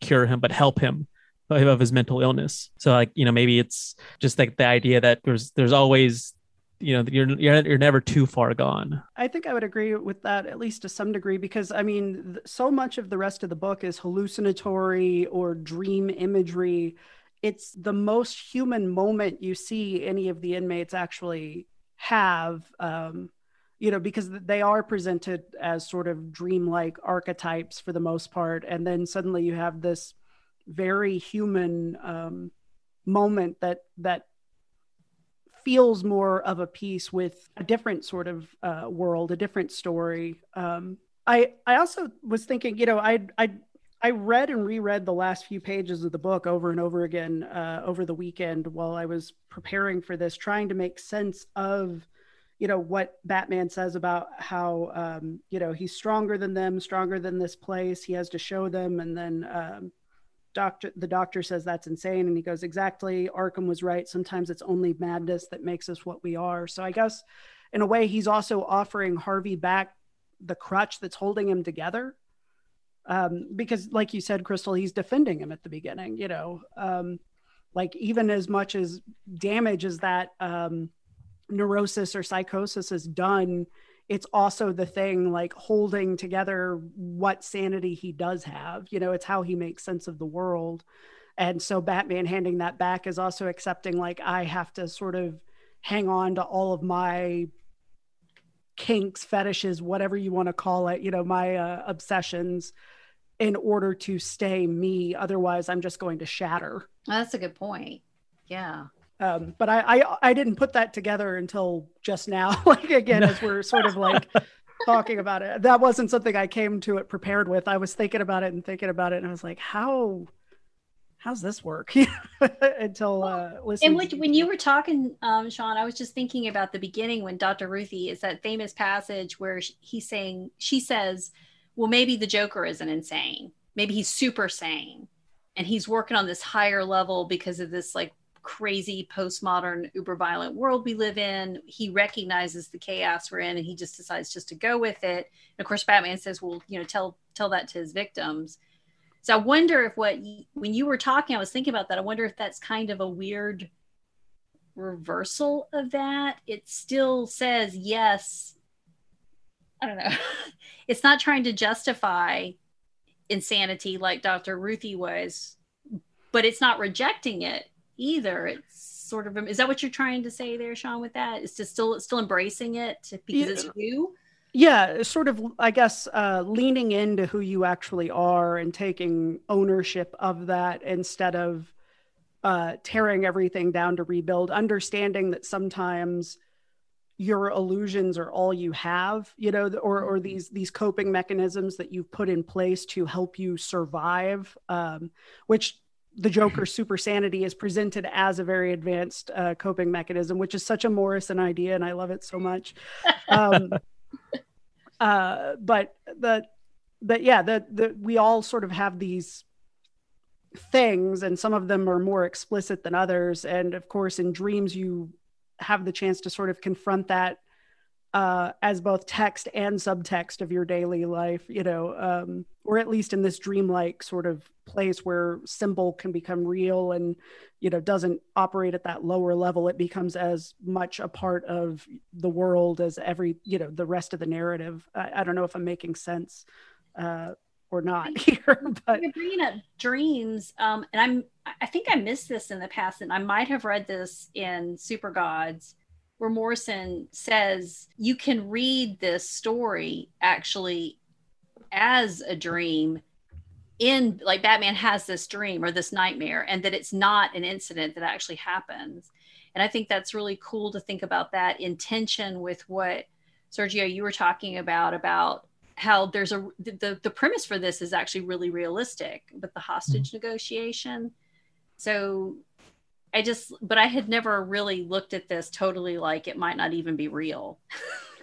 cure him but help him of his mental illness. So like, you know, maybe it's just like the idea that there's there's always you know you're you're you're never too far gone. I think I would agree with that at least to some degree because I mean so much of the rest of the book is hallucinatory or dream imagery. It's the most human moment you see any of the inmates actually have um, you know, because they are presented as sort of dreamlike archetypes for the most part. And then suddenly you have this very human um, moment that, that feels more of a piece with a different sort of uh, world, a different story. Um, I, I also was thinking, you know, I, I, I read and reread the last few pages of the book over and over again uh, over the weekend while I was preparing for this, trying to make sense of you know what batman says about how um, you know he's stronger than them stronger than this place he has to show them and then um, doctor the doctor says that's insane and he goes exactly. Arkham was right. Sometimes it's only madness that makes us what we are. So i guess in a way he's also offering harvey back the crutch that's holding him together. Um, because like you said crystal he's defending him at the beginning you know? Um, like even as much as damage as that um, neurosis or psychosis is done it's also the thing like holding together what sanity he does have you know it's how he makes sense of the world. And so batman handing that back is also accepting like i have to sort of hang on to all of my kinks fetishes whatever you want to call it you know my uh, obsessions in order to stay me. Otherwise i'm just going to shatter. That's a good point. Yeah um, but I, I I didn't put that together until just now. like again, as we're sort of like talking about it, that wasn't something I came to it prepared with. I was thinking about it and thinking about it, and I was like, how how's this work? until uh, listening. And when you were talking, um, Sean, I was just thinking about the beginning when Dr. Ruthie is that famous passage where he's saying she says, "Well, maybe the Joker isn't insane. Maybe he's super sane." and he's working on this higher level because of this like crazy postmodern uber violent world we live in. He recognizes the chaos we're in and he just decides just to go with it. And of course batman says well you know tell tell that to his victims. So i wonder if what you, when you were talking i was thinking about that. I wonder if that's kind of a weird reversal of that. It still says yes i don't know. It's not trying to justify insanity like dr ruthie was but it's not rejecting it either. It's sort of is that what you're trying to say there, Sean? With that, is to still still embracing it because yeah. it's you. Yeah, sort of. I guess uh, leaning into who you actually are and taking ownership of that instead of uh, tearing everything down to rebuild. Understanding that sometimes your illusions are all you have you know or or these these coping mechanisms that you've put in place to help you survive um, which the Joker super sanity is presented as a very advanced uh, coping mechanism, which is such a Morrison idea, and I love it so much. Um, uh, but the, but yeah, the the we all sort of have these things, and some of them are more explicit than others. And of course, in dreams, you have the chance to sort of confront that uh, as both text and subtext of your daily life, you know, um, or at least in this dreamlike sort of place where symbol can become real and, you know, doesn't operate at that lower level. It becomes as much a part of the world as every, you know, the rest of the narrative. I, I don't know if I'm making sense uh, or not here, but you're bringing up dreams, um, and I'm, I think I missed this in the past, and I might have read this in Supergods where Morrison says you can read this story actually as a dream in like Batman has this dream or this nightmare and that it's not an incident that actually happens. And I think that's really cool to think about that intention with what Sergio you were talking about about how there's a the the premise for this is actually really realistic with the hostage mm-hmm. negotiation. So I just, but I had never really looked at this totally like it might not even be real.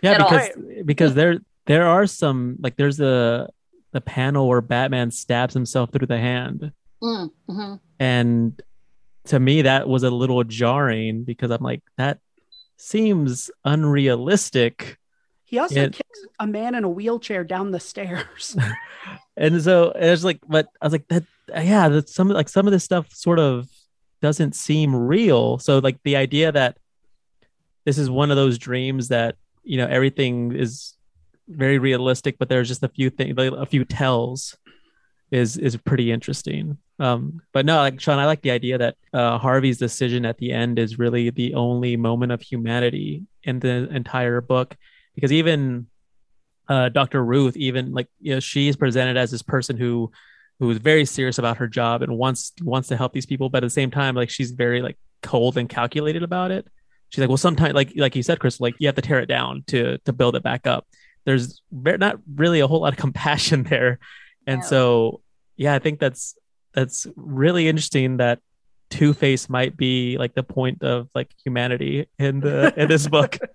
Yeah, because all. because there there are some like there's a the panel where Batman stabs himself through the hand, mm, mm-hmm. and to me that was a little jarring because I'm like that seems unrealistic. He also and, kicks a man in a wheelchair down the stairs. and so it's like, but I was like that. Yeah, that some like some of this stuff sort of doesn't seem real. So like the idea that this is one of those dreams that you know everything is very realistic, but there's just a few things, a few tells, is is pretty interesting. Um, but no, like Sean, I like the idea that uh, Harvey's decision at the end is really the only moment of humanity in the entire book, because even uh, Dr. Ruth, even like you know, she's presented as this person who who is very serious about her job and wants wants to help these people, but at the same time, like she's very like cold and calculated about it. She's like, well, sometimes like like you said, Chris, like you have to tear it down to to build it back up. There's not really a whole lot of compassion there, and no. so yeah, I think that's that's really interesting that Two Face might be like the point of like humanity in the in this book.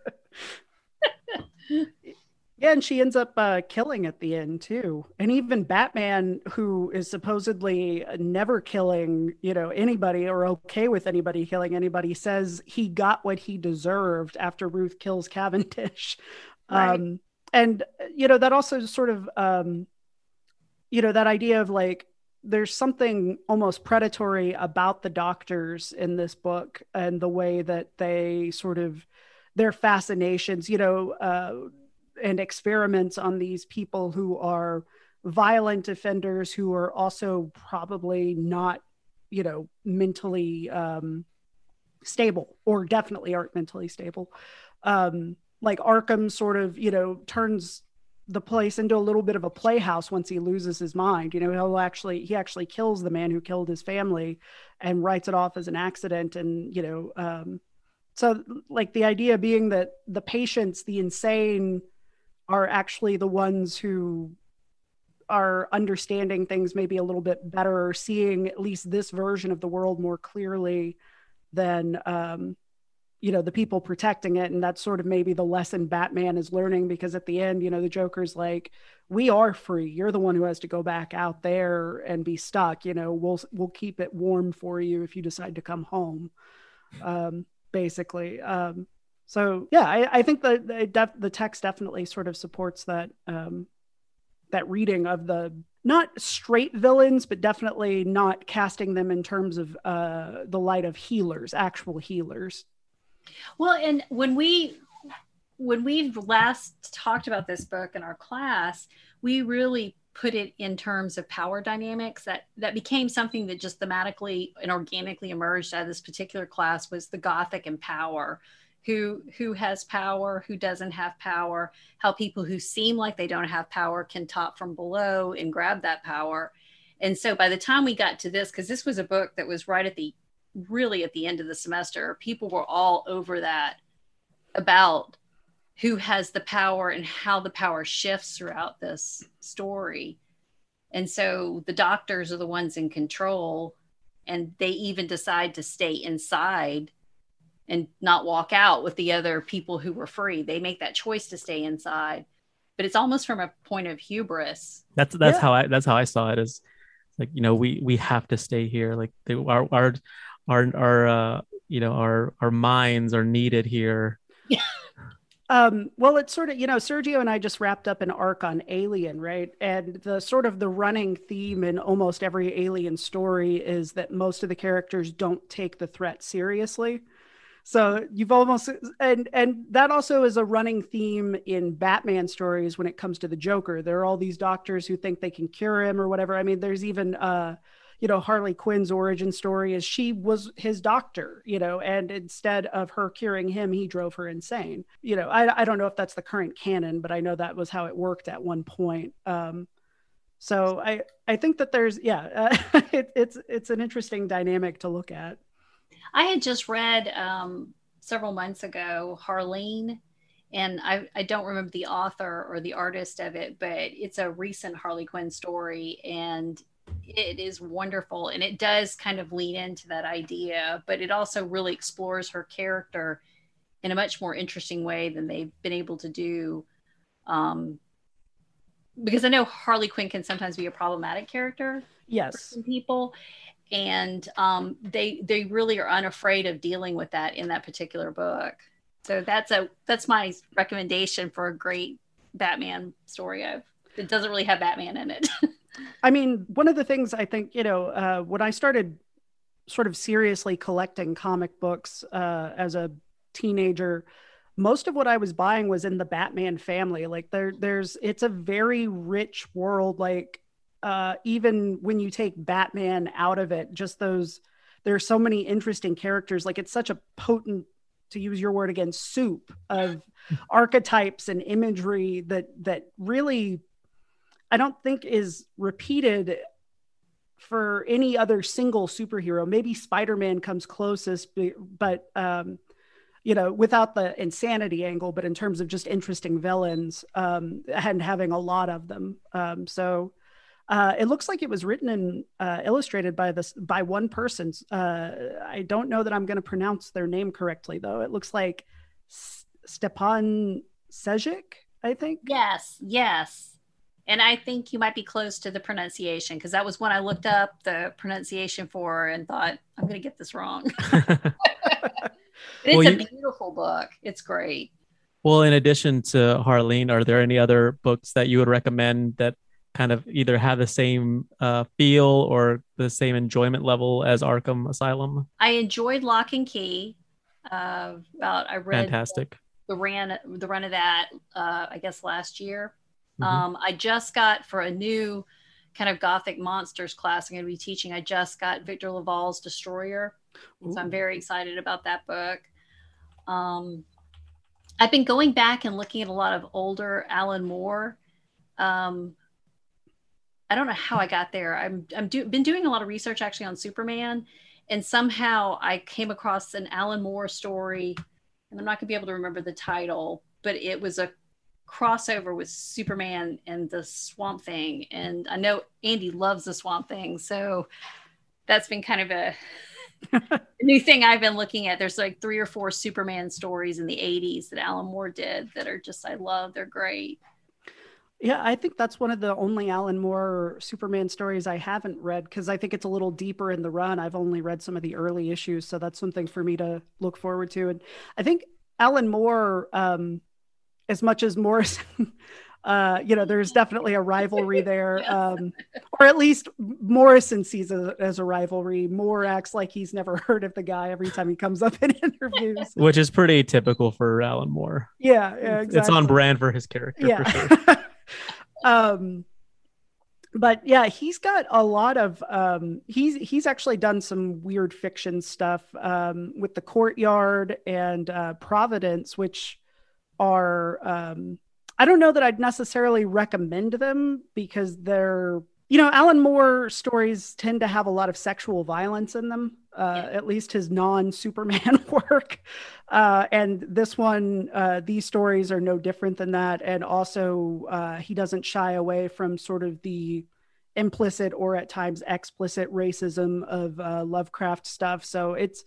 Yeah, and she ends up uh, killing at the end too. And even Batman, who is supposedly never killing, you know, anybody or okay with anybody killing anybody, says he got what he deserved after Ruth kills Cavendish. Right. Um, and you know that also sort of, um, you know, that idea of like there's something almost predatory about the doctors in this book and the way that they sort of their fascinations you know uh, and experiments on these people who are violent offenders who are also probably not you know mentally um, stable or definitely aren't mentally stable. Um, like arkham sort of you know turns the place into a little bit of a playhouse once he loses his mind. You know he'll actually he actually kills the man who killed his family and writes it off as an accident and you know um, so like the idea being that the patients the insane are actually the ones who are understanding things maybe a little bit better or seeing at least this version of the world more clearly than um, you know the people protecting it. And that's sort of maybe the lesson batman is learning because at the end you know the joker's like we are free. You're the one who has to go back out there and be stuck. You know we'll we'll keep it warm for you if you decide to come home um, basically. Um, so yeah, I, I think the the, def, the text definitely sort of supports that um, that reading of the not straight villains, but definitely not casting them in terms of uh, the light of healers, actual healers. Well, and when we when we last talked about this book in our class, we really put it in terms of power dynamics that that became something that just thematically and organically emerged out of this particular class was the gothic and power who who has power who doesn't have power how people who seem like they don't have power can top from below and grab that power. And so by the time we got to this because this was a book that was right at the really at the end of the semester people were all over that about who has the power and how the power shifts throughout this story. And so the doctors are the ones in control and they even decide to stay inside and not walk out with the other people who were free. They make that choice to stay inside, but it's almost from a point of hubris. That's that's yeah. how I that's how I saw it. Is like you know we we have to stay here. Like they, our our our our uh, you know our our minds are needed here. Yeah. Um, well, it's sort of, you know, Sergio and I just wrapped up an arc on Alien, right? And the sort of the running theme in almost every Alien story is that most of the characters don't take the threat seriously so you've almost and and that also is a running theme in batman stories when it comes to the joker. There are all these doctors who think they can cure him or whatever. I mean there's even uh you know harley quinn's origin story is she was his doctor you know and instead of her curing him he drove her insane. You know i, I don't know if that's the current canon but i know that was how it worked at one point. Um so i i think that there's yeah uh, it, it's it's an interesting dynamic to look at I had just read um, several months ago Harleen, and I, I don't remember the author or the artist of it, but it's a recent Harley Quinn story, and it is wonderful. And it does kind of lean into that idea, but it also really explores her character in a much more interesting way than they've been able to do. Um, because I know Harley Quinn can sometimes be a problematic character. Yes. For some people and um, they they really are unafraid of dealing with that in that particular book. So that's a that's my recommendation for a great Batman story of it doesn't really have Batman in it. I mean, one of the things I think you know uh, when I started sort of seriously collecting comic books uh, as a teenager most of what I was buying was in the Batman family. Like there, there's it's a very rich world. Like uh, even when you take Batman out of it, just those there's so many interesting characters. Like it's such a potent to use your word again, soup of archetypes and imagery that that really I don't think is repeated for any other single superhero. Maybe Spider-Man comes closest, but um, you know, without the insanity angle, but in terms of just interesting villains um, and having a lot of them. Um, so uh, it looks like it was written and uh, illustrated by this by one person. Uh, I don't know that I'm going to pronounce their name correctly, though. It looks like S- Stjepan Sejic, I think. Yes, yes. And I think you might be close to the pronunciation because that was when I looked up the pronunciation for and thought, I'm going to get this wrong. it's well, a beautiful book. It's great. Well, in addition to Harleen, are there any other books that you would recommend that kind of either have the same uh, feel or the same enjoyment level as Arkham Asylum? I enjoyed Locke and Key. Uh, about I read fantastic the, the ran the run of that uh, I guess last year. Mm-hmm. Um, I just got for a new kind of gothic monsters class I'm going to be teaching. I just got Victor LaValle's Destroyer, so I'm very excited about that book. Um, I've been going back and looking at a lot of older Alan Moore. Um, I don't know how I got there. I'm I'm do, been doing a lot of research actually on Superman, and somehow I came across an Alan Moore story, and I'm not gonna be able to remember the title, but it was a crossover with Superman and the Swamp Thing, and I know Andy loves the Swamp Thing, so that's been kind of a new thing I've been looking at. There's like three or four Superman stories in the 80s that Alan Moore did that are just I love. They're great. Yeah, I think that's one of the only Alan Moore Superman stories I haven't read because I think it's a little deeper in the run. I've only read some of the early issues, so that's something for me to look forward to. And I think Alan Moore, um, as much as Morrison uh, you know, there's definitely a rivalry there, um, or at least Morrison sees it as a rivalry. Moore acts like he's never heard of the guy every time he comes up in interviews, which is pretty typical for Alan Moore. Yeah, yeah exactly. It's on brand for his character. Yeah. Sure. Um, but yeah, he's got a lot of um, he's he's actually done some weird fiction stuff um, with the Courtyard and uh, Providence, which are um, I don't know that I'd necessarily recommend them because they're, you know, Alan Moore stories tend to have a lot of sexual violence in them, uh, yeah. at least his non Superman work. Uh, and this one, uh, these stories are no different than that. And also, uh, he doesn't shy away from sort of the implicit or at times explicit racism of uh, Lovecraft stuff. So it's,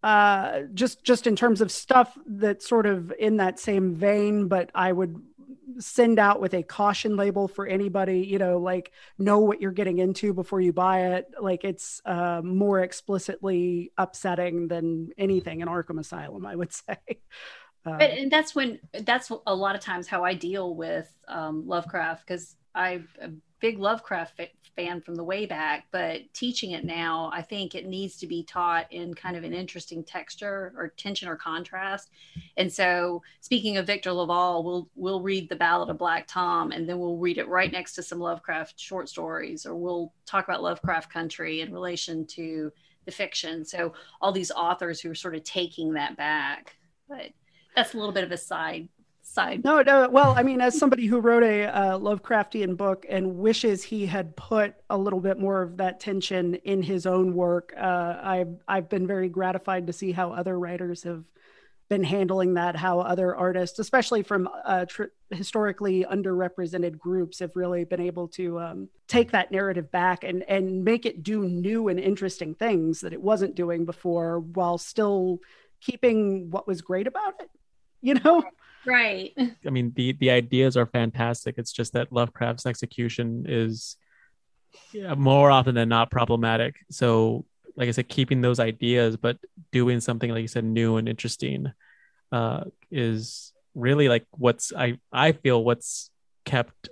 uh just just in terms of stuff that's sort of in that same vein but i would send out with a caution label for anybody, you know, like know what you're getting into before you buy it. Like it's uh, more explicitly upsetting than anything in Arkham Asylum, I would say. Uh, but, and that's when that's a lot of times how I deal with um, Lovecraft because I'm a big Lovecraft fan from the way back, but teaching it now, I think it needs to be taught in kind of an interesting texture or tension or contrast. And so, speaking of Victor LaValle, we'll we'll read the Ballad of Black Tom, and then we'll read it right next to some Lovecraft short stories, or we'll talk about Lovecraft Country in relation to the fiction. So all these authors who are sort of taking that back, but that's a little bit of a side side. No, no. Well, I mean, as somebody who wrote a uh, Lovecraftian book and wishes he had put a little bit more of that tension in his own work, uh, I've I've been very gratified to see how other writers have been handling that. How other artists, especially from uh, tr- historically underrepresented groups, have really been able to um, take that narrative back and and make it do new and interesting things that it wasn't doing before, while still keeping what was great about it. You know. Right. I mean, the the ideas are fantastic. It's just that Lovecraft's execution is yeah, more often than not problematic. So, like I said, keeping those ideas but doing something like you said, new and interesting, uh, is really like what's I I feel what's kept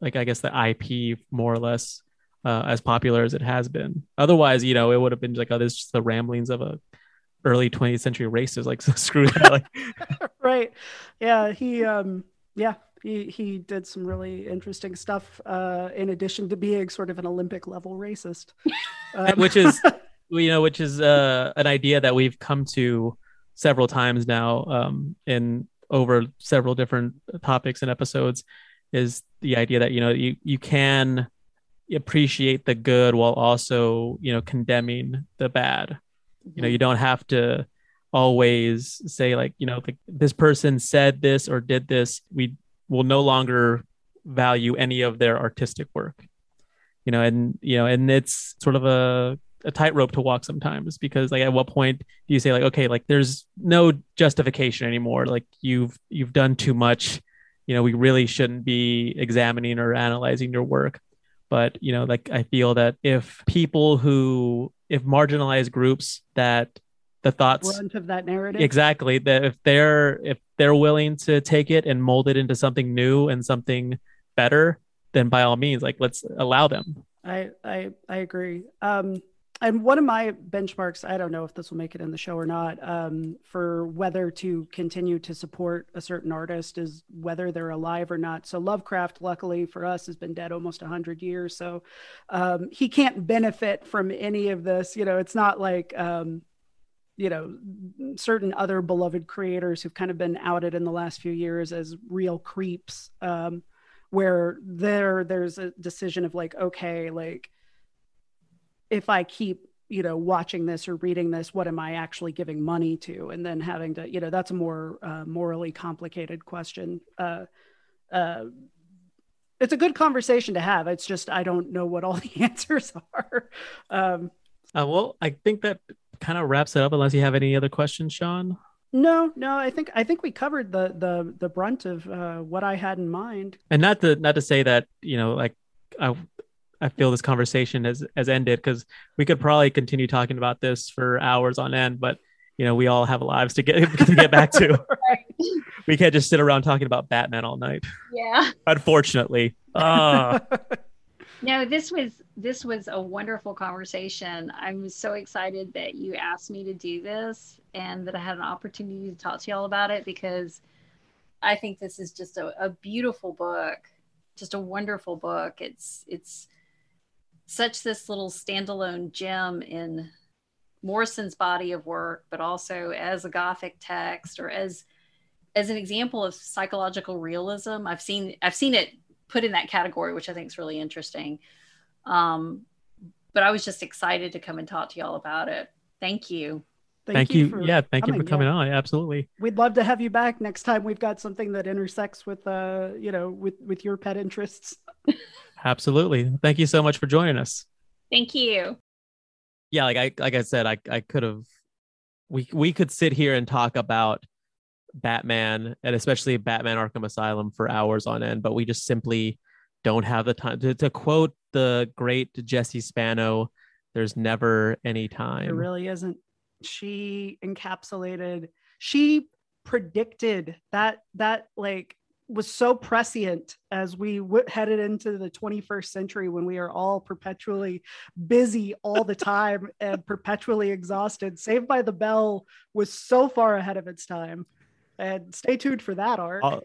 like I guess the IP more or less uh, as popular as it has been. Otherwise, you know, it would have been like, oh, this is just the ramblings of a early 20th century racist. Like, so screw that. Like, right. Yeah. He, um, yeah, he, he did some really interesting stuff uh, in addition to being sort of an Olympic level racist. Um, which is, you know, which is uh, an idea that we've come to several times now um, in over several different topics and episodes is the idea that you know you you can appreciate the good while also you know condemning the bad you know you don't have to always say like you know like this person said this or did this. We will no longer value any of their artistic work you know and you know and it's sort of a a tightrope to walk sometimes because like at what point do you say like okay like there's no justification anymore. Like you've you've done too much. You know we really shouldn't be examining or analyzing your work. But you know like i feel that if people who if marginalized groups that the thoughts Brunt of that narrative. exactly that if they're if they're willing to take it and mold it into something new and something better then by all means like let's allow them I I I agree. Um, and one of my benchmarks, I don't know if this will make it in the show or not, um, for whether to continue to support a certain artist is whether they're alive or not. So Lovecraft, luckily for us, has been dead almost hundred years, so um, he can't benefit from any of this. You know, it's not like. Um, you know certain other beloved creators who've kind of been outed in the last few years as real creeps um, where there there's a decision of like okay like if i keep you know watching this or reading this what am i actually giving money to? And then having to you know that's a more uh, morally complicated question. Uh, uh, it's a good conversation to have. It's just i don't know what all the answers are. Um, uh, well i think that kind of wraps it up unless you have any other questions sean? No, no, I think I think we covered the the the brunt of uh, what I had in mind. and not to not to say that you know like i i feel this conversation has has ended because we could probably continue talking about this for hours on end but you know we all have lives to get to get back to we can't just sit around talking about batman all night Yeah. unfortunately uh, No, this was this was a wonderful conversation. I'm so excited that you asked me to do this and that I had an opportunity to talk to y'all about it because I think this is just a, a beautiful book, just a wonderful book. It's it's such this little standalone gem in Morrison's body of work, but also as a gothic text or as as an example of psychological realism. I've seen I've seen it put in that category, which I think is really interesting. Um, but I was just excited to come and talk to y'all about it. Thank you. thank, you, for yeah thank you for coming yeah. on absolutely We'd love to have you back next time. We've got something that intersects with, uh, you know, with with your pet interests. absolutely thank you so much for joining us Thank you. yeah like i like i said i i could have we we could sit here and talk about batman and especially batman arkham asylum for hours on end but we just simply don't have the time to, to quote the great jessie spano there's never any time It really isn't. She encapsulated. She predicted that that like was so prescient as we w- headed into the 21st century when we are all perpetually busy all the time and perpetually exhausted. Saved by the Bell was so far ahead of its time. And stay tuned for that arc. Uh,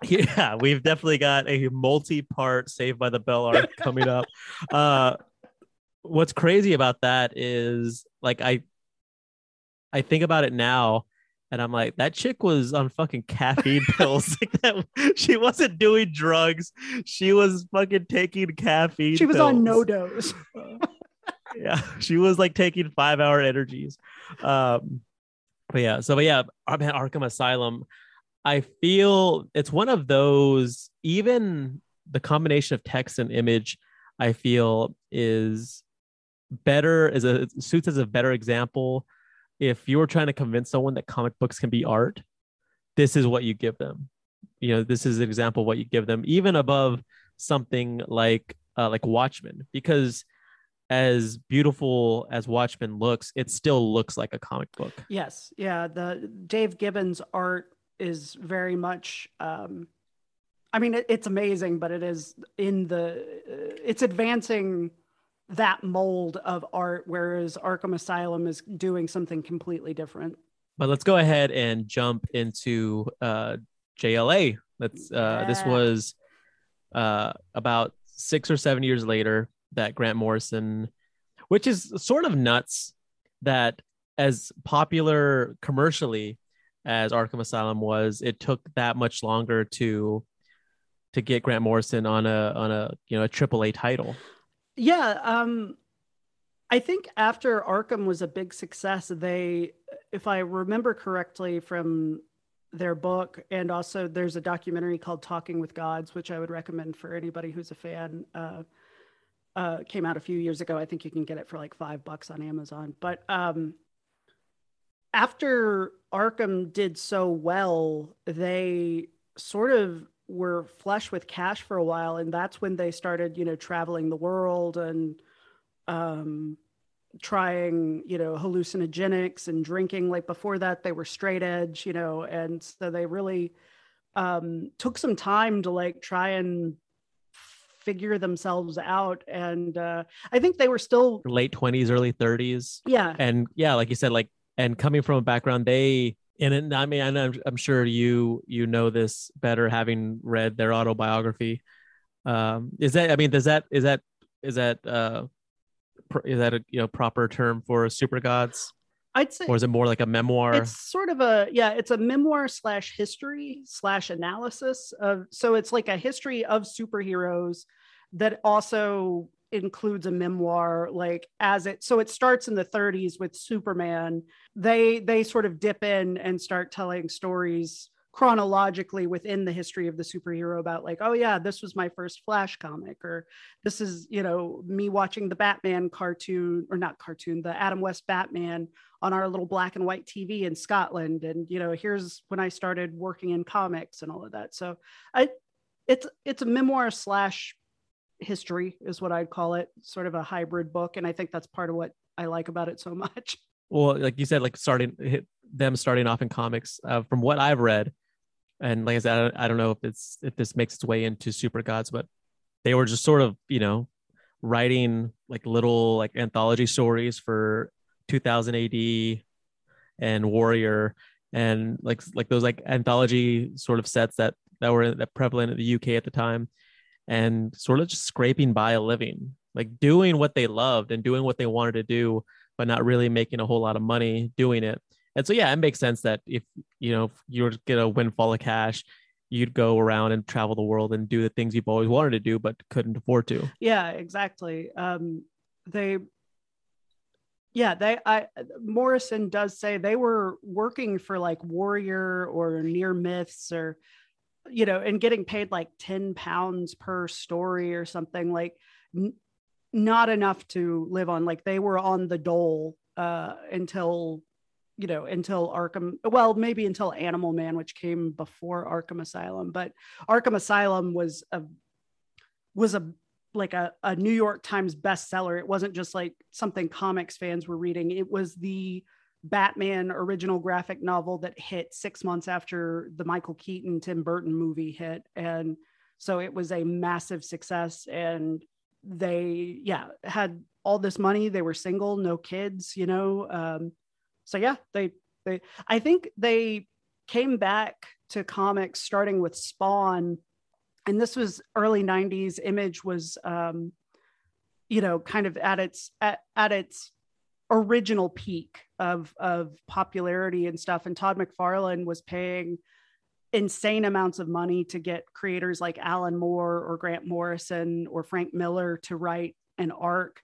yeah we've definitely got a multi-part saved by the bell arc coming up uh what's crazy about that is like i i think about it now and i'm like that chick was on fucking caffeine pills like that she wasn't doing drugs she was fucking taking caffeine she was on no pills. dose. yeah she was like taking five hour energies um but yeah so but yeah Ar- man, arkham asylum i feel it's one of those even the combination of text and image i feel is better is a suits as a better example if you're trying to convince someone that comic books can be art this is what you give them you know this is an example of what you give them even above something like uh, like watchmen because as beautiful as watchmen looks it still looks like a comic book Yes, yeah. The Dave Gibbons art is very much. Um, I mean, it, it's amazing, but it is in the. Uh, it's advancing that mold of art, whereas Arkham Asylum is doing something completely different. but let's go ahead and jump into uh jla let's uh this was uh about six or seven years later that grant morrison which is sort of nuts that as popular commercially as Arkham Asylum was, it took that much longer to to get Grant Morrison on a on a you know a triple A title. Yeah, um, I think after Arkham was a big success, they, if I remember correctly from their book, and also there's a documentary called Talking with Gods, which I would recommend for anybody who's a fan. Uh, uh, came out a few years ago. I think you can get it for like five bucks on Amazon. But um, after Arkham did so well, they sort of were flush with cash for a while, and that's when they started, you know, traveling the world and um, trying, you know, hallucinogenics and drinking. Like before that, they were straight edge, you know, and so they really um, took some time to like try and figure themselves out. And uh, i think they were still late 20s early 30s yeah. And yeah like you said like and coming from a background they and I mean, I'm, I'm sure you you know this better having read their autobiography. Um, is that I mean, does that is that is that uh, is that a you know proper term for Supergods? I'd say, or is it more like a memoir? It's sort of a yeah, it's a memoir slash history slash analysis of. So it's like a history of superheroes that also includes a memoir like as it so it starts in the 30s with superman. They they sort of dip in and start telling stories chronologically within the history of the superhero about like oh yeah this was my first flash comic or this is you know me watching the batman cartoon or not cartoon the adam west batman on our little black and white tv in scotland. And you know here's when i started working in comics and all of that. So i it's it's a memoir slash history is what I'd call it, sort of a hybrid book. And I think that's part of what I like about it so much. Well, like you said, like starting them starting off in comics, uh, from what I've read, and like I said, I don't, I don't know if it's if this makes its way into Supergods, but they were just sort of you know writing like little like anthology stories for 2000 AD and Warrior and like like those like anthology sort of sets that that were that prevalent in the UK at the time and sort of just scraping by a living, like doing what they loved and doing what they wanted to do, but not really making a whole lot of money doing it. And so, yeah, it makes sense that if you know if you were to get a windfall of cash, you'd go around and travel the world and do the things you've always wanted to do but couldn't afford to. Yeah, exactly. Um, they yeah they i morrison does say they were working for like warrior or near myths or you know, and getting paid like 10 pounds per story or something like n- not enough to live on. Like they were on the dole uh, until, you know, until Arkham, well, maybe until Animal Man, which came before Arkham Asylum, but Arkham Asylum was a, was a, like a, a New York Times bestseller. It wasn't just like something comics fans were reading. It was the, Batman original graphic novel that hit six months after the Michael Keaton Tim Burton movie hit. And so it was a massive success. And they, yeah, had all this money. They were single, no kids, you know. Um, so yeah, they, they, I think they came back to comics starting with Spawn. And this was early 90s. Image was, um, you know, kind of at its, at, at its, original peak of of popularity and stuff. And Todd McFarlane was paying insane amounts of money to get creators like Alan Moore or Grant Morrison or Frank Miller to write an arc.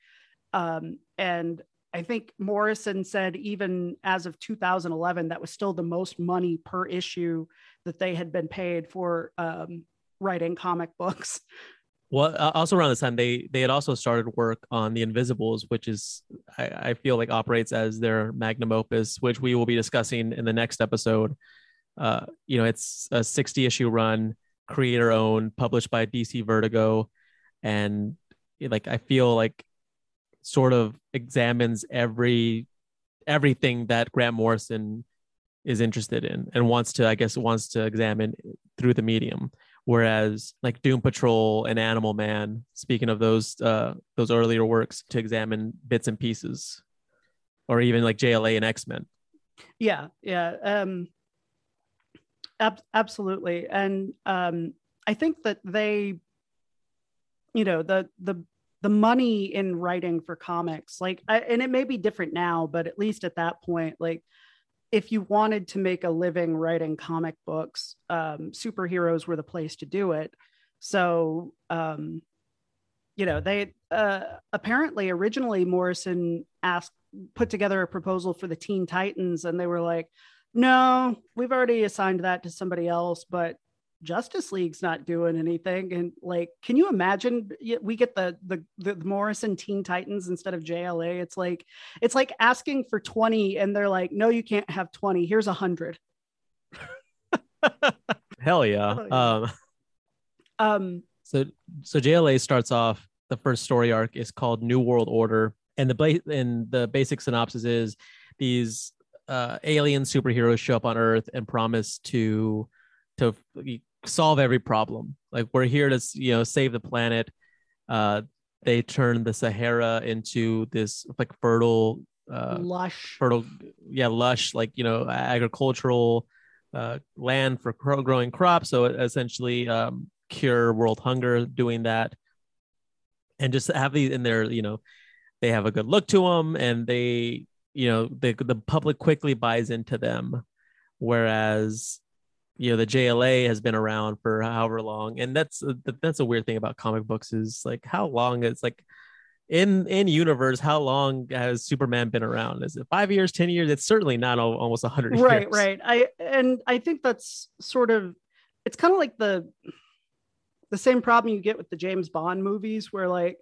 Um, and I think Morrison said even as of 2011 that was still the most money per issue that they had been paid for um, writing comic books well, also around this time, they they had also started work on the Invisibles, which is I, I, feel like operates as their magnum opus, which we will be discussing in the next episode. Uh, you know, it's a 60 issue run, creator owned, published by DC Vertigo, and like I feel like sort of examines every everything that Grant Morrison is interested in and wants to, I guess, wants to examine through the medium whereas like doom patrol and animal man speaking of those uh those earlier works to examine bits and pieces or even like jla and x-men. Yeah yeah um ab- absolutely. And um i think that they you know the the the money in writing for comics like I, and it may be different now but at least at that point like if you wanted to make a living writing comic books um, superheroes were the place to do it. So um, you know they uh, apparently originally morrison asked put together a proposal for the teen titans and they were like no we've already assigned that to somebody else but Justice League's not doing anything. And like, can you imagine we get the, the the Morrison Teen Titans instead of JLA? It's like it's like asking for 20 and they're like, no, you can't have 20. Here's a hundred. Hell yeah. Hell yeah. Um, um so so JLA starts off the first story arc is called New World Order. And the bla- and the basic synopsis is these uh, alien superheroes show up on Earth and promise to to solve every problem. Like we're here to you know save the planet. Uh, they turn the Sahara into this like fertile, uh, lush, fertile, yeah, lush, like you know agricultural uh, land for growing crops. So essentially, um, cure world hunger doing that, and just have these in there. You know, they have a good look to them, and they, you know, the the public quickly buys into them, whereas you know the JLA has been around for however long, and that's that's a weird thing about comic books is like how long it's like in in universe how long has superman been around? Is it five years ten years? It's certainly not all, almost 100 right years. right. I and i think that's sort of it's kind of like the the same problem you get with the james bond movies where like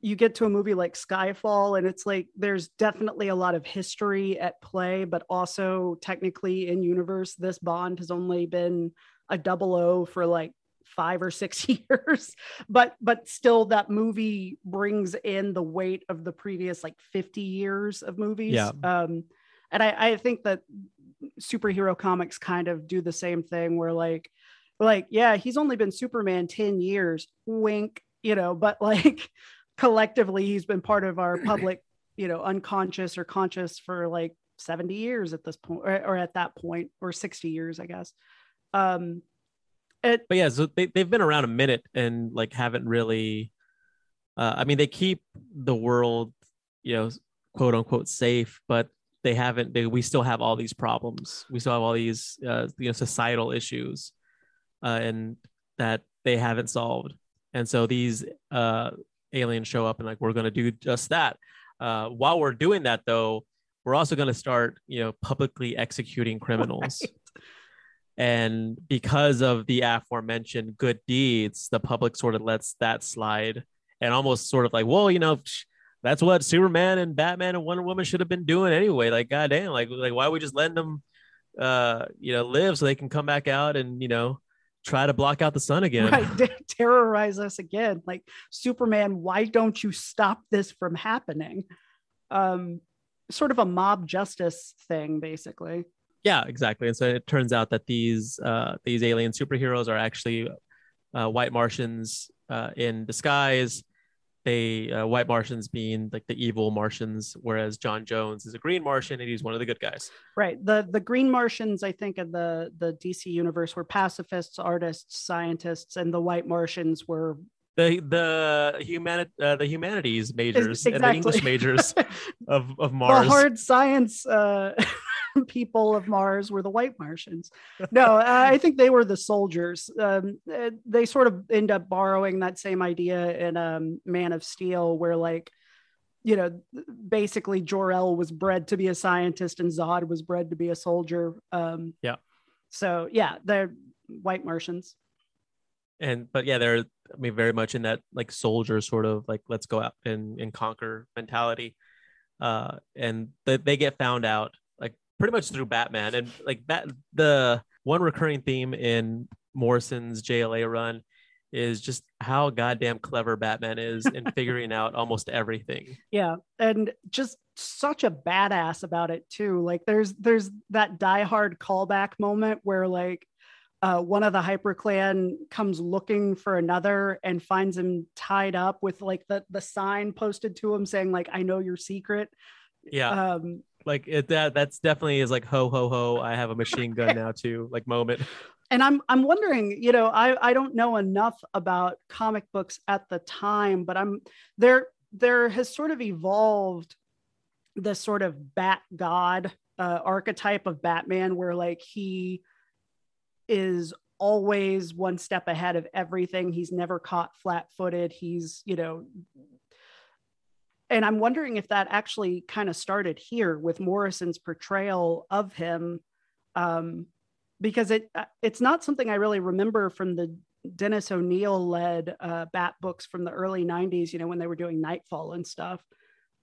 you get to a movie like Skyfall, and it's like there's definitely a lot of history at play, but also technically in universe, this Bond has only been a double O for like five or six years. But but still that movie brings in the weight of the previous like 50 years of movies. Yeah. Um and i i think that superhero comics kind of do the same thing where like like yeah he's only been superman 10 years wink you know but like collectively he's been part of our public you know unconscious or conscious for like 70 years at this point or, or at that point or 60 years i guess. Um it, but yeah so they, they've been around a minute and like haven't really uh, i mean they keep the world you know quote unquote safe but they haven't they, we still have all these problems. We still have all these uh, you know societal issues uh, and that they haven't solved. And so these uh, aliens show up and like we're going to do just that. Uh, while we're doing that, though, we're also going to start, you know, publicly executing criminals. Right. And because of the aforementioned good deeds, the public sort of lets that slide and almost sort of like, well, you know, that's what Superman and Batman and Wonder Woman should have been doing anyway. Like, goddamn, like, like why are we just letting them, uh, you know, live so they can come back out and you know try to block out the sun again. Right. Terrorize us again. Like Superman, why don't you stop this from happening? Um, sort of a mob justice thing, basically. Yeah, exactly. And so it turns out that these uh, these alien superheroes are actually uh, white Martians uh, in disguise they uh, white Martians being like the evil Martians, whereas John Jones is a green Martian and he's one of the good guys. Right. The the green Martians, I think, in the the DC universe were pacifists, artists, scientists, and the white Martians were the the humanit uh, the humanities majors exactly. and the English majors of of Mars. The hard science uh, people of Mars were the white Martians. No, I think they were the soldiers. Um, uh, they sort of end up borrowing that same idea in um, Man of Steel, where like, you know, basically Jor El was bred to be a scientist and Zod was bred to be a soldier. Um, yeah. So yeah, they're white Martians. And but yeah, they're I mean very much in that like soldier sort of like let's go out and, and conquer mentality. Uh, and they, they get found out pretty much through Batman and like that the one recurring theme in Morrison's JLA run is just how goddamn clever Batman is in figuring out almost everything. Yeah, and just such a badass about it too. Like there's there's that diehard callback moment where like uh, one of the hyper clan comes looking for another and finds him tied up with like the the sign posted to him saying like I know your secret. Yeah. Um, like it that that's definitely is like ho ho ho i have a machine gun now too like moment and I'm I'm wondering, you know, I I don't know enough about comic books at the time, but I'm there there has sort of evolved this sort of bat god uh, archetype of Batman where like he is always one step ahead of everything. He's never caught flat-footed. He's, you know, and I'm wondering if that actually kind of started here with Morrison's portrayal of him, um, because it uh, it's not something I really remember from the Dennis O'Neil led uh, Bat books from the early '90s. You know, when they were doing Knightfall and stuff.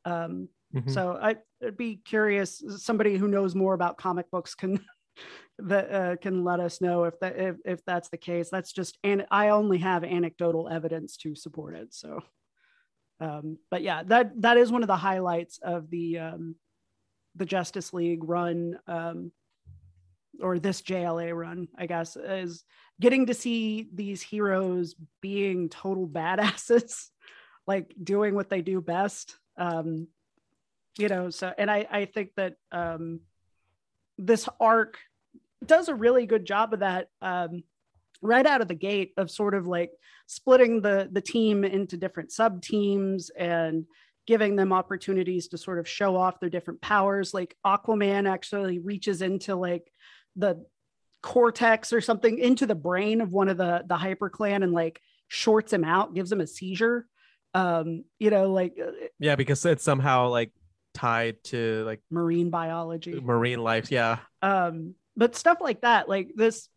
Um, mm-hmm. So I, would be curious. Somebody who knows more about comic books can that uh, can let us know if that if, if that's the case. That's just and I only have anecdotal evidence to support it. So um, but yeah, that that is one of the highlights of the um, the Justice League run, um, or this JLA run, I guess, is getting to see these heroes being total badasses, like doing what they do best. Um, you know, so and I I think that um, this arc does a really good job of that. Um, right out of the gate of sort of like splitting the the team into different sub teams and giving them opportunities to sort of show off their different powers. Like aquaman actually reaches into like the cortex or something into the brain of one of the the hyper clan and like shorts him out gives him a seizure. Um you know like uh, yeah because it's somehow like tied to like marine biology. marine life yeah. Um but stuff like that like this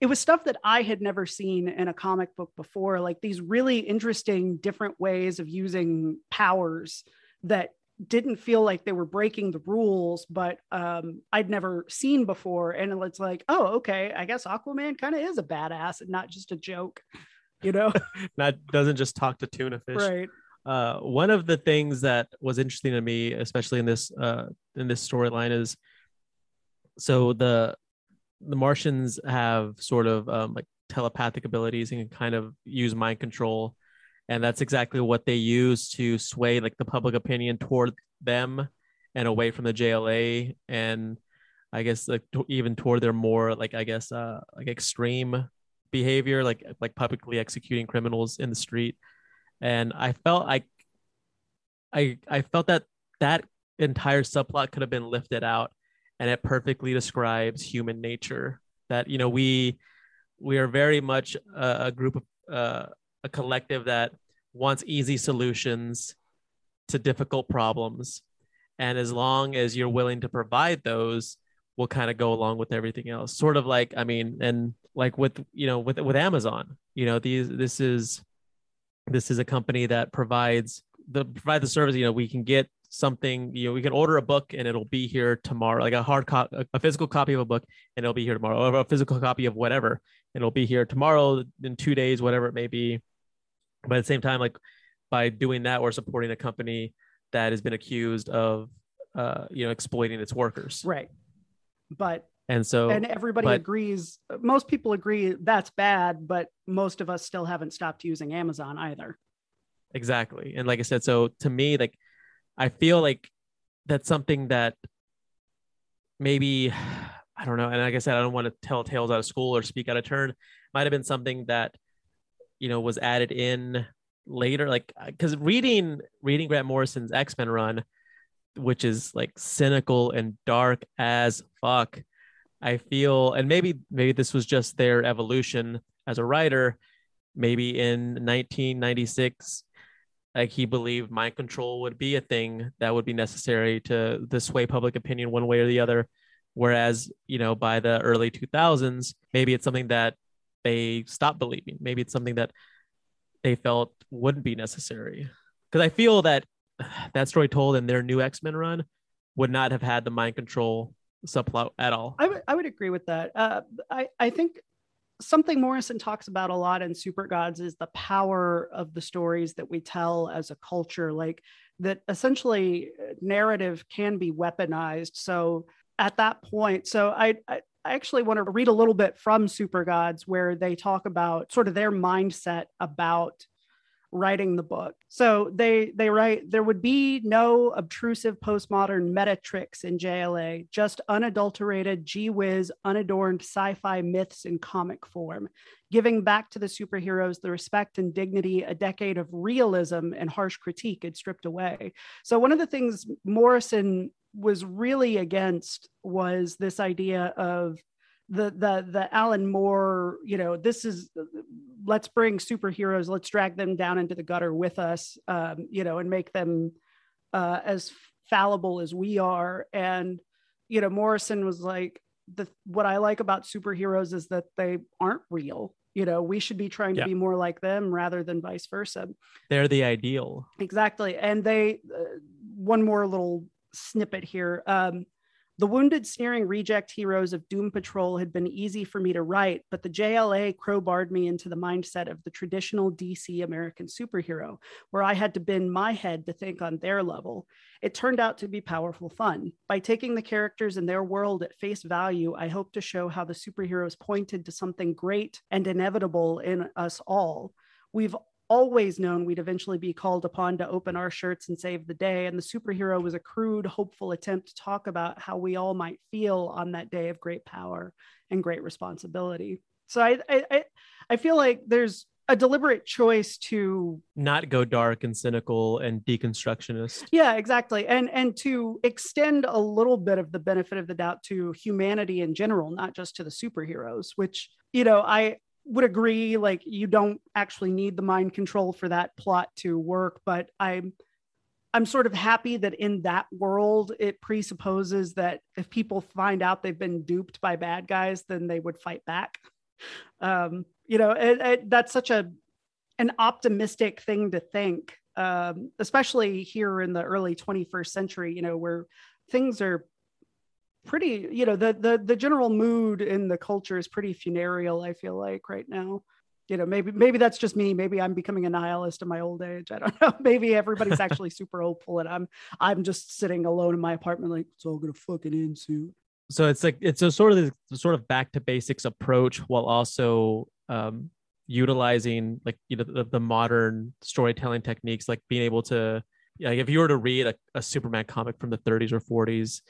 it was stuff that I had never seen in a comic book before, like these really interesting different ways of using powers that didn't feel like they were breaking the rules, but um, I'd never seen before. And it's like, oh, okay, I guess Aquaman kind of is a badass and not just a joke, you know? not doesn't just talk to tuna fish. Right. Uh, one of the things that was interesting to me, especially in this uh, in this storyline, is so the the Martians have sort of um, like telepathic abilities and can kind of use mind control, and that's exactly what they use to sway like the public opinion toward them and away from the JLA, and I guess like to, even toward their more like I guess uh, like extreme behavior, like like publicly executing criminals in the street, and I felt like I I felt that that entire subplot could have been lifted out and it perfectly describes human nature that you know we we are very much a, a group of uh, a collective that wants easy solutions to difficult problems. And as long as you're willing to provide those we'll kind of go along with everything else. Sort of like i mean and like with you know with with amazon you know these this is this is a company that provides the provide the service you know we can get something you know we can order a book and it'll be here tomorrow like a hard copy a physical copy of a book and it'll be here tomorrow or a physical copy of whatever and it'll be here tomorrow in two days whatever it may be. But at the same time like by doing that we're supporting a company that has been accused of uh you know exploiting its workers. Right. But and so and everybody but, agrees most people agree that's bad but most of us still haven't stopped using amazon either. Exactly. And like i said so to me like I feel like that's something that maybe I don't know. And like I said, I don't want to tell tales out of school or speak out of turn. Might have been something that you know was added in later, like uh, because reading reading Grant Morrison's X Men run, which is like cynical and dark as fuck. I feel, and maybe maybe this was just their evolution as a writer. Maybe in 1996, like he believed mind control would be a thing that would be necessary to to sway public opinion one way or the other. Whereas you know by the early 2000s maybe it's something that they stopped believing. Maybe it's something that they felt wouldn't be necessary. Because i feel that that story told in their new x-men run would not have had the mind control subplot at all. I would, I would agree with that. Uh, I, I think something Morrison talks about a lot in Supergods is the power of the stories that we tell as a culture, like that essentially uh, narrative can be weaponized. So at that point, so I, I I actually want to read a little bit from Supergods where they talk about sort of their mindset about writing the book. So they they write there would be no obtrusive postmodern meta tricks in JLA, just unadulterated gee whiz, unadorned sci-fi myths in comic form, giving back to the superheroes the respect and dignity a decade of realism and harsh critique had stripped away. So one of the things Morrison was really against was this idea of the the the Alan Moore, you know, this is let's bring superheroes, let's drag them down into the gutter with us, um, you know, and make them uh, as fallible as we are. And you know, Morrison was like, the what I like about superheroes is that they aren't real. You know, we should be trying to be more like them rather than vice versa. They're the ideal. Exactly. And they, uh, one more little snippet here. Um, the wounded, sneering reject heroes of Doom Patrol had been easy for me to write, but the JLA crowbarred me into the mindset of the traditional DC American superhero, where I had to bend my head to think on their level. It turned out to be powerful fun. By taking the characters and their world at face value, I hope to show how the superheroes pointed to something great and inevitable in us all. We've always known we'd eventually be called upon to open our shirts and save the day. And the superhero was a crude, hopeful attempt to talk about how we all might feel on that day of great power and great responsibility. So I I I, feel like there's a deliberate choice to Not go dark and cynical and deconstructionist. yeah exactly and and to extend a little bit of the benefit of the doubt to humanity in general not just to the superheroes which you know i would agree like you don't actually need the mind control for that plot to work but i'm i'm sort of happy that in that world it presupposes that if people find out they've been duped by bad guys then they would fight back. Um you know it, it, that's such a an optimistic thing to think um, especially here in the early 21st century, you know, where things are pretty, you know, the the the general mood in the culture is pretty funereal. I feel like right now, you know, maybe maybe that's just me. Maybe I'm becoming a nihilist in my old age. I don't know. Maybe everybody's actually super hopeful, and I'm I'm just sitting alone in my apartment, like it's all gonna fucking end soon. so it's like it's a sort of the sort of back to basics approach while also um utilizing like you know the, the modern storytelling techniques like being able to like if you were to read a, a superman comic from the 30s or 40s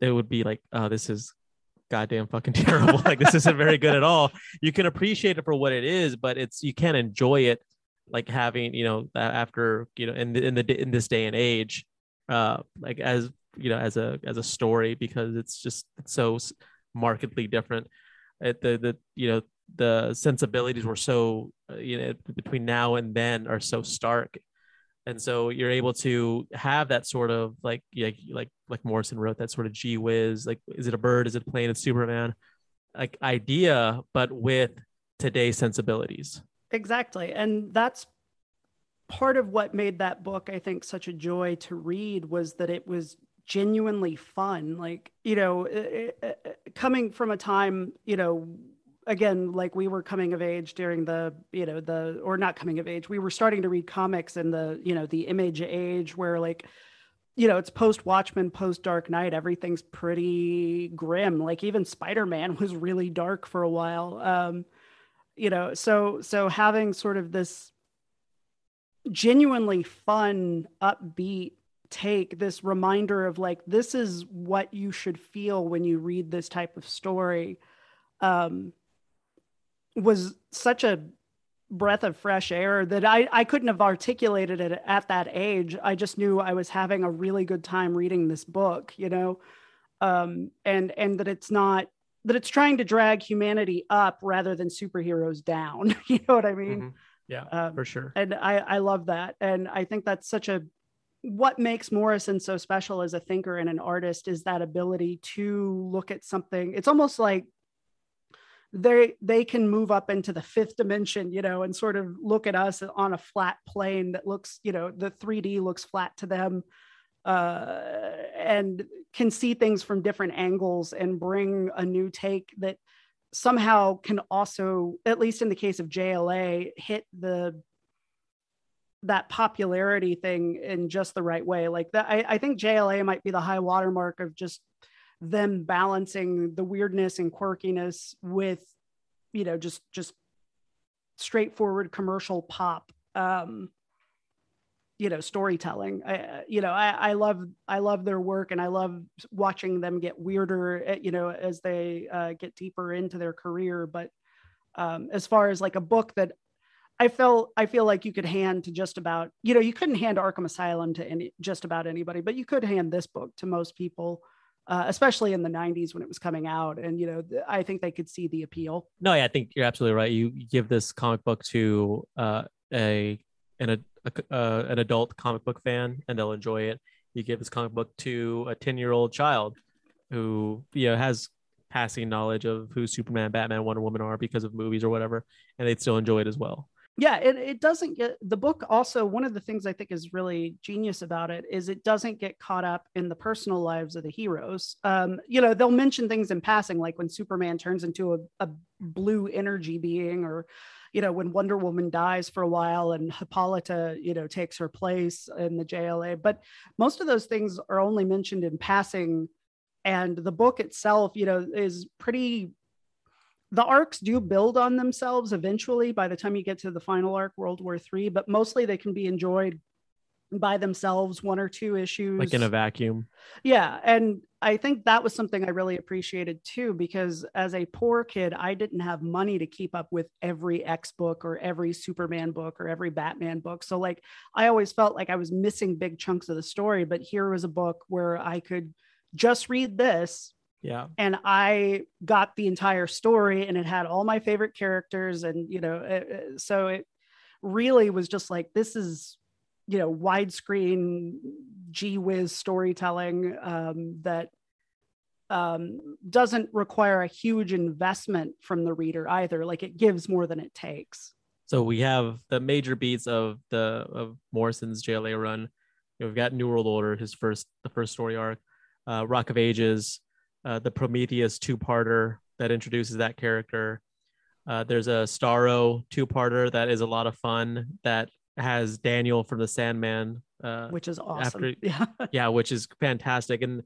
it would be like oh this is goddamn fucking terrible. Like this isn't very good at all. You can appreciate it for what it is but it's you can't enjoy it like having you know after you know in the, in the in this day and age uh like as you know as a as a story because it's just it's so markedly different. It, the the you know the sensibilities were so uh, you know between now and then are so stark and so you're able to have that sort of like like like like Morrison wrote that sort of gee whiz like is it a bird is it a plane it's Superman like idea but with today's sensibilities Exactly. And that's part of what made that book, I think, such a joy to read was that it was genuinely fun. Like, you know, it- it- coming from a time, you know, again, like we were coming of age during the, you know, the, or not coming of age, we were starting to read comics in the, you know, the image age where like, you know, it's post Watchmen, post Dark Knight. Everything's pretty grim. Like even Spider Man was really dark for a while. Um, you know, so so having sort of this genuinely fun, upbeat take, this reminder of like this is what you should feel when you read this type of story, um, was such a breath of fresh air that I, I couldn't have articulated it at that age. I just knew I was having a really good time reading this book, you know, um, and and that it's not that it's trying to drag humanity up rather than superheroes down. you know what I mean? Mhm. yeah Um, for sure and I, I love that. And I think that's such a what makes Morrison so special as a thinker and an artist is that ability to look at something. It's almost like they they can move up into the fifth dimension, you know, and sort of look at us on a flat plane that looks, you know, the 3D looks flat to them uh, and can see things from different angles and bring a new take that somehow can also, at least in the case of JLA, hit the that popularity thing in just the right way. Like that, I, I think JLA might be the high watermark of just them balancing the weirdness and quirkiness with, you know, just just straightforward commercial pop um, you know storytelling. I, you know I, I love i love their work and i love watching them get weirder eh, you know as they uh, get deeper into their career. But um, as far as like a book that i felt i feel like you could hand to just about you know you couldn't hand arkham asylum to any just about anybody but you could hand this book to most people uh, especially in the 90s when it was coming out and you know i think they could see the appeal no yeah, i think you're absolutely right you give this comic book to uh, a an, a, uh, an adult comic book fan and they'll enjoy it. You give this comic book to a 10 year old child who, you know, has passing knowledge of who Superman, Batman, Wonder Woman are because of movies or whatever, and they'd still enjoy it as well. Yeah, it, it doesn't get the book. Also, one of the things I think is really genius about it is it doesn't get caught up in the personal lives of the heroes. Um, you know, they'll mention things in passing, like when Superman turns into a, a blue energy being, or you know, when Wonder Woman dies for a while and Hippolyta, you know, takes her place in the JLA. But most of those things are only mentioned in passing. And the book itself, you know, is pretty the arcs do build on themselves eventually by the time you get to the final arc world war three but mostly they can be enjoyed by themselves one or two issues. Like in a vacuum. Yeah and i think that was something i really appreciated too because as a poor kid i didn't have money to keep up with every x book or every superman book or every batman book. So like i always felt like i was missing big chunks of the story but here was a book where i could just read this yeah. And i got the entire story and it had all my favorite characters and you know it, uh, uh, so it really was just like this is you know widescreen gee whiz storytelling um, that um, doesn't require a huge investment from the reader either. Like it gives more than it takes. So we have the major beats of the of morrison's jla run. You know, we've got new world order his first the first story arc uh, rock of ages uh, the prometheus two-parter that introduces that character uh, there's a starro two-parter that is a lot of fun that has Daniel from the Sandman, uh, which is awesome. After, yeah, yeah, which is fantastic. And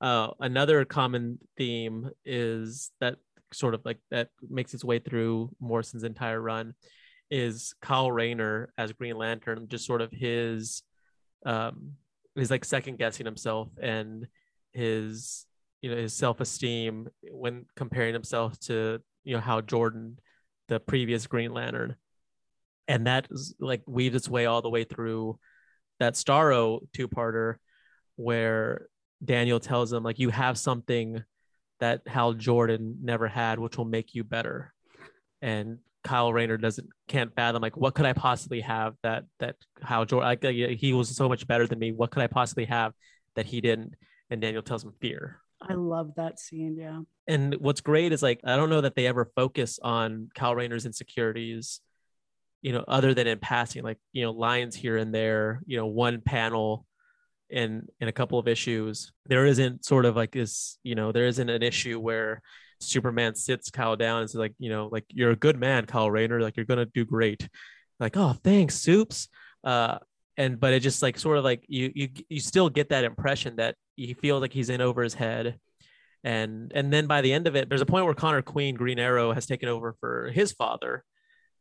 uh, another common theme is that sort of like that makes its way through Morrison's entire run is Kyle Rayner as Green Lantern, just sort of his um his like second guessing himself and his you know his self-esteem when comparing himself to you know Hal Jordan the previous Green Lantern and that is like weaves its way all the way through that Starro two-parter where Daniel tells him like you have something that Hal Jordan never had, which will make you better. And Kyle Rayner doesn't can't fathom like what could I possibly have that that Hal Jordan like, he was so much better than me. What could I possibly have that he didn't? And Daniel tells him fear. I love that scene. Yeah. And what's great is like I don't know that they ever focus on Kyle Rayner's insecurities you know, other than in passing, like, you know, lines here and there, you know, one panel in in a couple of issues. There isn't sort of like this, you know, there isn't an issue where Superman sits Kyle down and says, like, you know, like you're a good man, Kyle Rayner, like you're gonna do great. Like, oh, thanks, Soups. Uh, and but it just like sort of like you you you still get that impression that he feels like he's in over his head. And and then by the end of it there's a point where connor queen green arrow has taken over for his father.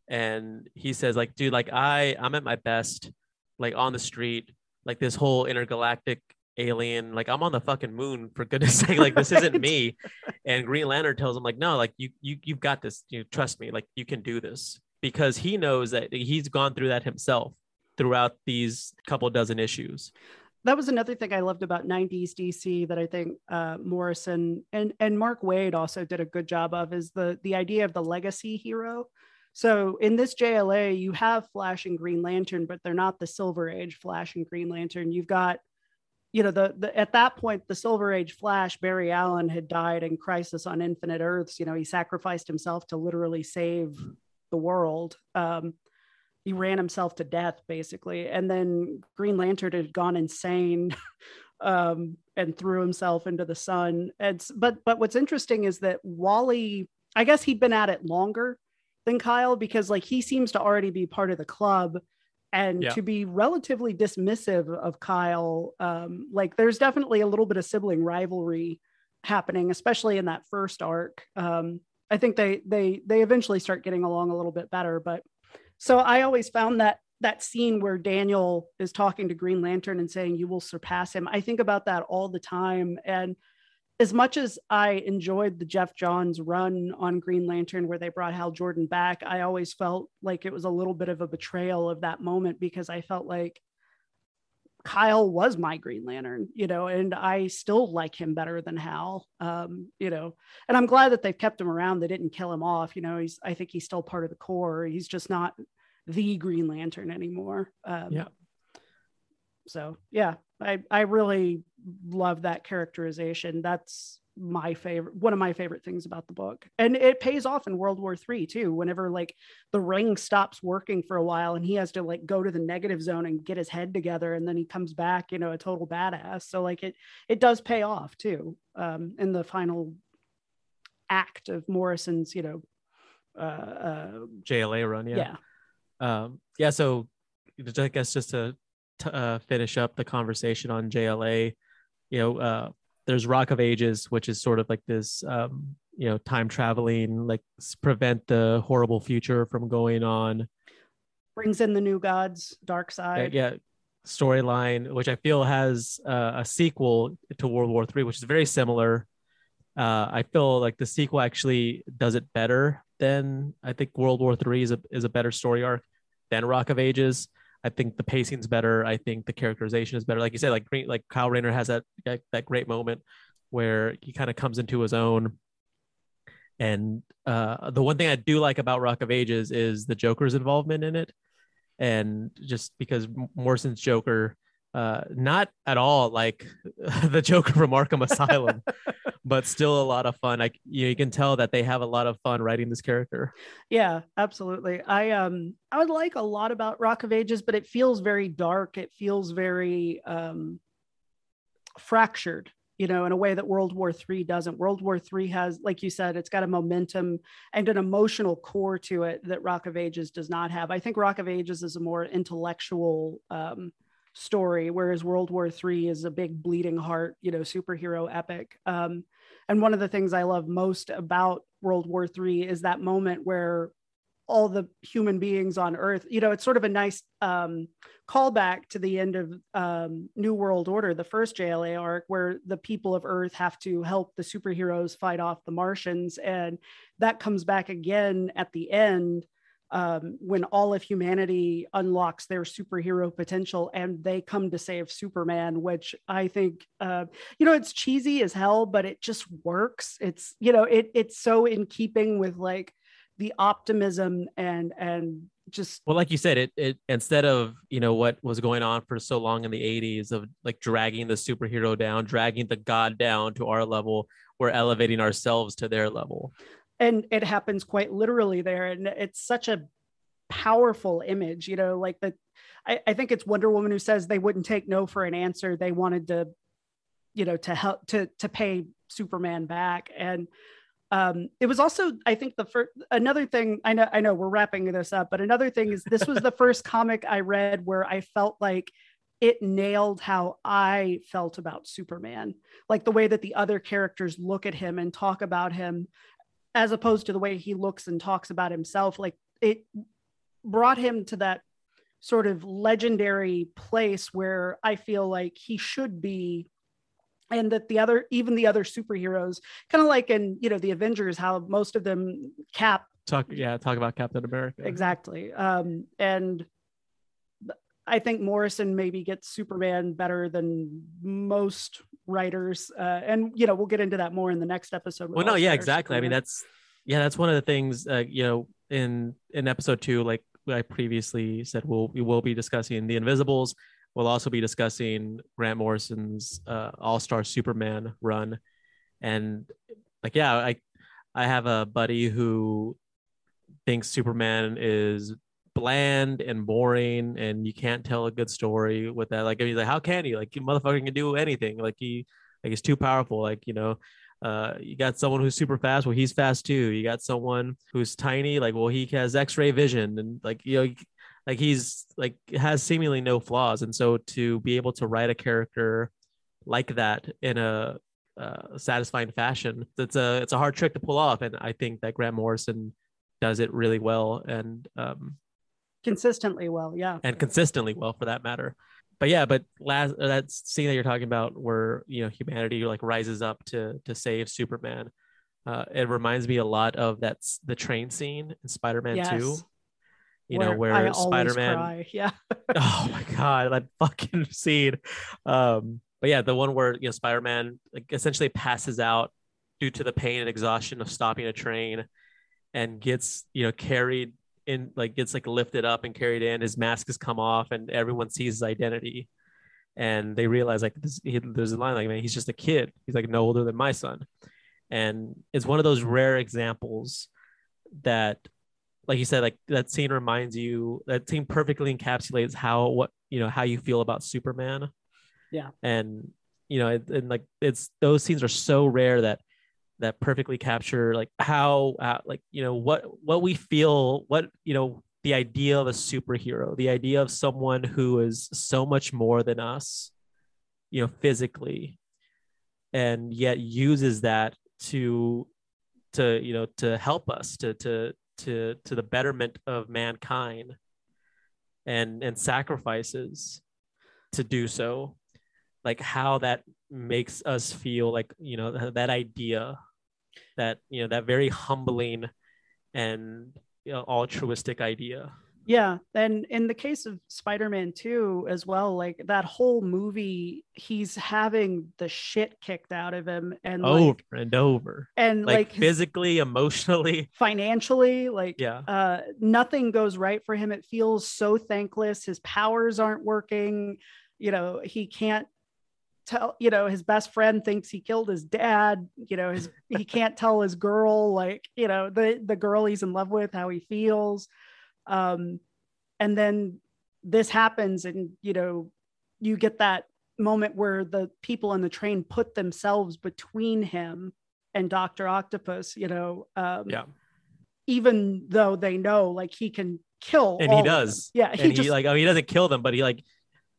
And he says like dude like i i'm at my best like on the street like this whole intergalactic alien like i'm on the fucking moon for goodness sake like this isn't me. And green lantern tells him like no like you you you've got this you trust me like you can do this. Because he knows that he's gone through that himself throughout these couple dozen issues that was another thing I loved about 90s DC that I think uh, Morrison and and Mark Waid also did a good job of is the the idea of the legacy hero. So in this JLA, you have Flash and Green Lantern, but they're not the Silver Age Flash and Green Lantern. You've got, you know, the, the at that point, the Silver Age Flash, Barry Allen had died in Crisis on Infinite Earths. You know, he sacrificed himself to literally save the world. Um, he ran himself to death basically, and then Green Lantern had gone insane. um, and threw himself into the sun. And but but what's interesting is that Wally, I guess he'd been at it longer than Kyle because like he seems to already be part of the club and yeah. to be relatively dismissive of Kyle um like there's definitely a little bit of sibling rivalry happening especially in that first arc um I think they they they eventually start getting along a little bit better but so I always found that that scene where Daniel is talking to Green Lantern and saying, You will surpass him. I think about that all the time. And as much as I enjoyed the Geoff Johns run on Green Lantern, where they brought Hal Jordan back, I always felt like it was a little bit of a betrayal of that moment because I felt like Kyle was my Green Lantern, you know, and I still like him better than Hal, um, you know, and I'm glad that they've kept him around. They didn't kill him off, you know. He's, I think he's still part of the core. He's just not the Green Lantern anymore. Um, yeah. So yeah, I I really love that characterization. That's my favorite one of my favorite things about the book. And it pays off in world war three too whenever like the ring stops working for a while and he has to like go to the negative zone and get his head together and then he comes back you know a total badass. So like it it does pay off too um in the final act of morrison's you know uh, uh jla run yeah. Yeah. Um yeah so i guess just to t- uh, finish up the conversation on jla you know uh there's Rock of Ages, which is sort of like this, um, you know, time traveling, like prevent the horrible future from going on. Brings in the new gods, dark Yeah, side. yeah storyline, which I feel has uh, a sequel to World War Three, which is very similar. Uh, I feel like the sequel actually does it better than I think World War Three is a is a better story arc than Rock of Ages. I think the pacing's better. I think the characterization is better. Like you said, like like Kyle Rayner has that that, great moment where he kind of comes into his own. And uh, the one thing I do like about Rock of Ages is the Joker's involvement in it, and just because Morrison's Joker, uh, not at all like the Joker from Arkham Asylum, but still a lot of fun. Like you, know, you can tell that they have a lot of fun writing this character. Yeah, absolutely. I um I would like a lot about Rock of Ages, but it feels very dark. It feels very um fractured, you know, in a way that World War III doesn't. World War III has, like you said, it's got a momentum and an emotional core to it that Rock of Ages does not have. I think Rock of Ages is a more intellectual um story, whereas World War III is a big bleeding heart, you know, superhero epic. Um, and one of the things I love most about World War III is that moment where all the human beings on Earth, you know, it's sort of a nice um, callback to the end of um, New World Order, the first JLA arc, where the people of Earth have to help the superheroes fight off the Martians. And that comes back again at the end um, when all of humanity unlocks their superhero potential and they come to save Superman, which I think, uh, you know, it's cheesy as hell, but it just works. It's, you know, it it's so in keeping with like the optimism and and just Well, like you said, it it instead of you know what was going on for so long in the '80s of like dragging the superhero down, dragging the god down to our level, we're elevating ourselves to their level. And it happens quite literally there and it's such a powerful image you know like the I, I think it's wonder woman who says they wouldn't take no for an answer. They wanted to you know to help to to pay superman back. And um it was also i think the first another thing i know i know we're wrapping this up but another thing is this was the first comic i read where i felt like it nailed how I felt about Superman, like the way that the other characters look at him and talk about him, as opposed to the way he looks and talks about himself. Like it brought him to that sort of legendary place where I feel like he should be. And that the other, even the other superheroes, kind of like in, you know, the Avengers, how most of them cap Talk, yeah, talk about Captain America. exactly um and i think morrison maybe gets superman better than most writers uh and you know we'll get into that more in the next episode Well, no, yeah, exactly. I mean, that's yeah, that's one of the things. Uh, you know, in in episode two, like I previously said, we'll we will be discussing the Invisibles. We'll also be discussing Grant Morrison's uh, All Star Superman run, and like, yeah, I I have a buddy who thinks Superman is bland and boring, and you can't tell a good story with that. Like, he's like, how can he? Like, you motherfucker can do anything. Like he like he's too powerful. Like you know, uh, you got someone who's super fast. Well, he's fast too. You got someone who's tiny. Like, well, he has X-ray vision, and like you know, like he's like has seemingly no flaws. And so to be able to write a character like that in a uh, satisfying fashion, it's a it's a hard trick to pull off. And I think that Grant Morrison does it really well. And um, consistently well. Yeah, and consistently well for that matter. But yeah, but last that scene that you're talking about, where you know humanity like rises up to to save Superman, uh, it reminds me a lot of that's the train scene in Spider-Man Yes. Two. You Where know where always Spider-Man cry. Yeah, oh my god that fucking scene um but yeah the one where you know spider-man like essentially passes out due to the pain and exhaustion of stopping a train and gets you know carried in like gets like lifted up and carried in his mask has come off and everyone sees his identity. And they realize like this, he, there's a line like man he's just a kid. He's like no older than my son. And it's one of those rare examples that like you said like that scene reminds you that scene perfectly encapsulates how what you know how you feel about superman. Yeah. and you know it, and like it's those scenes are so rare that that perfectly capture like how uh, like you know what what we feel what you know the idea of a superhero the idea of someone who is so much more than us you know physically and yet uses that to to you know to help us to to to to the betterment of mankind and and sacrifices to do so. Like how that makes us feel like you know that idea that you know that very humbling and you know, altruistic idea. Yeah. And in the case of Spider-Man 2 as well, like that whole movie, he's having the shit kicked out of him, and over like, and over. and like, like physically emotionally. Financially, like yeah. uh nothing goes right for him. It feels so thankless. His powers aren't working. You know he can't tell you know his best friend thinks he killed his dad you know his he can't tell his girl like you know the the girl he's in love with how he feels um and then this happens and you know you get that moment where the people in the train put themselves between him and Dr. Octopus, you know, um, Yeah. even though they know like he can kill and he does Yeah, he and he like oh, he doesn't kill them but he like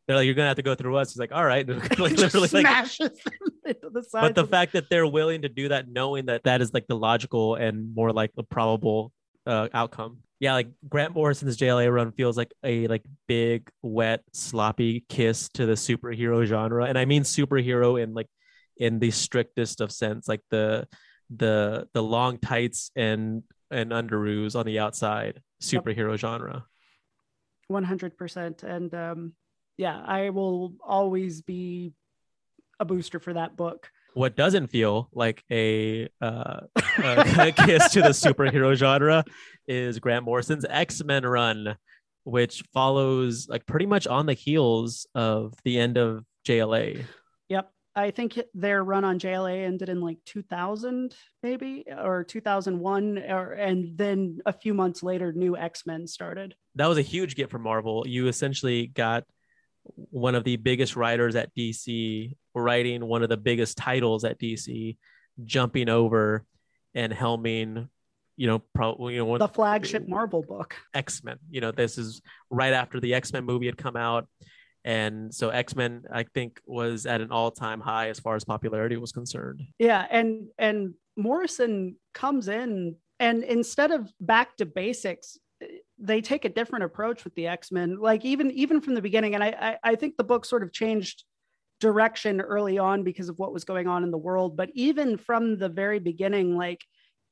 they're like you're gonna have to go through us. He's like all right. Like literally like smashes them into the side. but the fact that they're willing to do that knowing that that is like the logical and more like the probable uh, outcome. Yeah like grant morrison's jla run feels like a like big wet sloppy kiss to the superhero genre. And i mean superhero in like in the strictest of sense like the the the long tights and and underoos on the outside Yep. superhero genre. 100% and um yeah i will always be a booster for that book what doesn't feel like a, uh, a kiss to the superhero genre is Grant Morrison's X Men run, which follows like pretty much on the heels of the end of JLA. yep i think their run on jla ended in like 2000 maybe or 2001 or and then a few months later new x-men started That was a huge get for Marvel. You essentially got one of the biggest writers at DC writing one of the biggest titles at DC, jumping over and helming, you know, probably you know one the flagship marvel book X Men. You know, this is right after the X Men movie had come out. And so X Men, I think, was at an all time high as far as popularity was concerned. Yeah, and and Morrison comes in and instead of back to basics, they take a different approach with the X-Men. Like even even from the beginning, and I I, I think the book sort of changed direction early on because of what was going on in the world. But even from the very beginning, like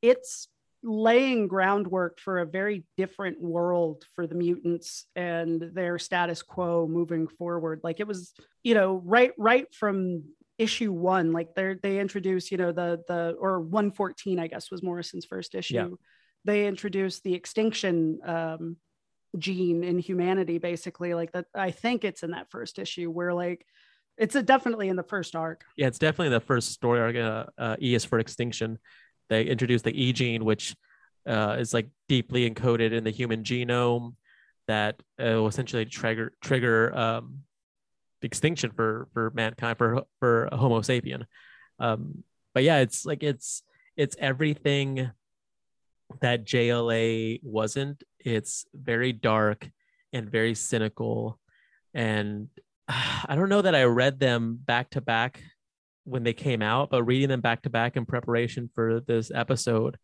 it's laying groundwork for a very different world for the mutants and their status quo moving forward like it was you know right right from issue one like they they introduce you know the the or 114 i guess was morrison's first issue. They introduced the extinction um gene in humanity basically like that i think it's in that first issue where like it's definitely in the first arc Yeah, it's definitely the first story arc. Uh, uh, E is for extinction. They introduced the E gene, which uh, is like deeply encoded in the human genome that uh, will essentially trigger trigger um, extinction for for mankind for for Homo sapien. Um, but yeah, it's like it's it's everything that JLA wasn't. It's very dark and very cynical, and I don't know that I read them back to back when they came out, but reading them back to back in preparation for this episode,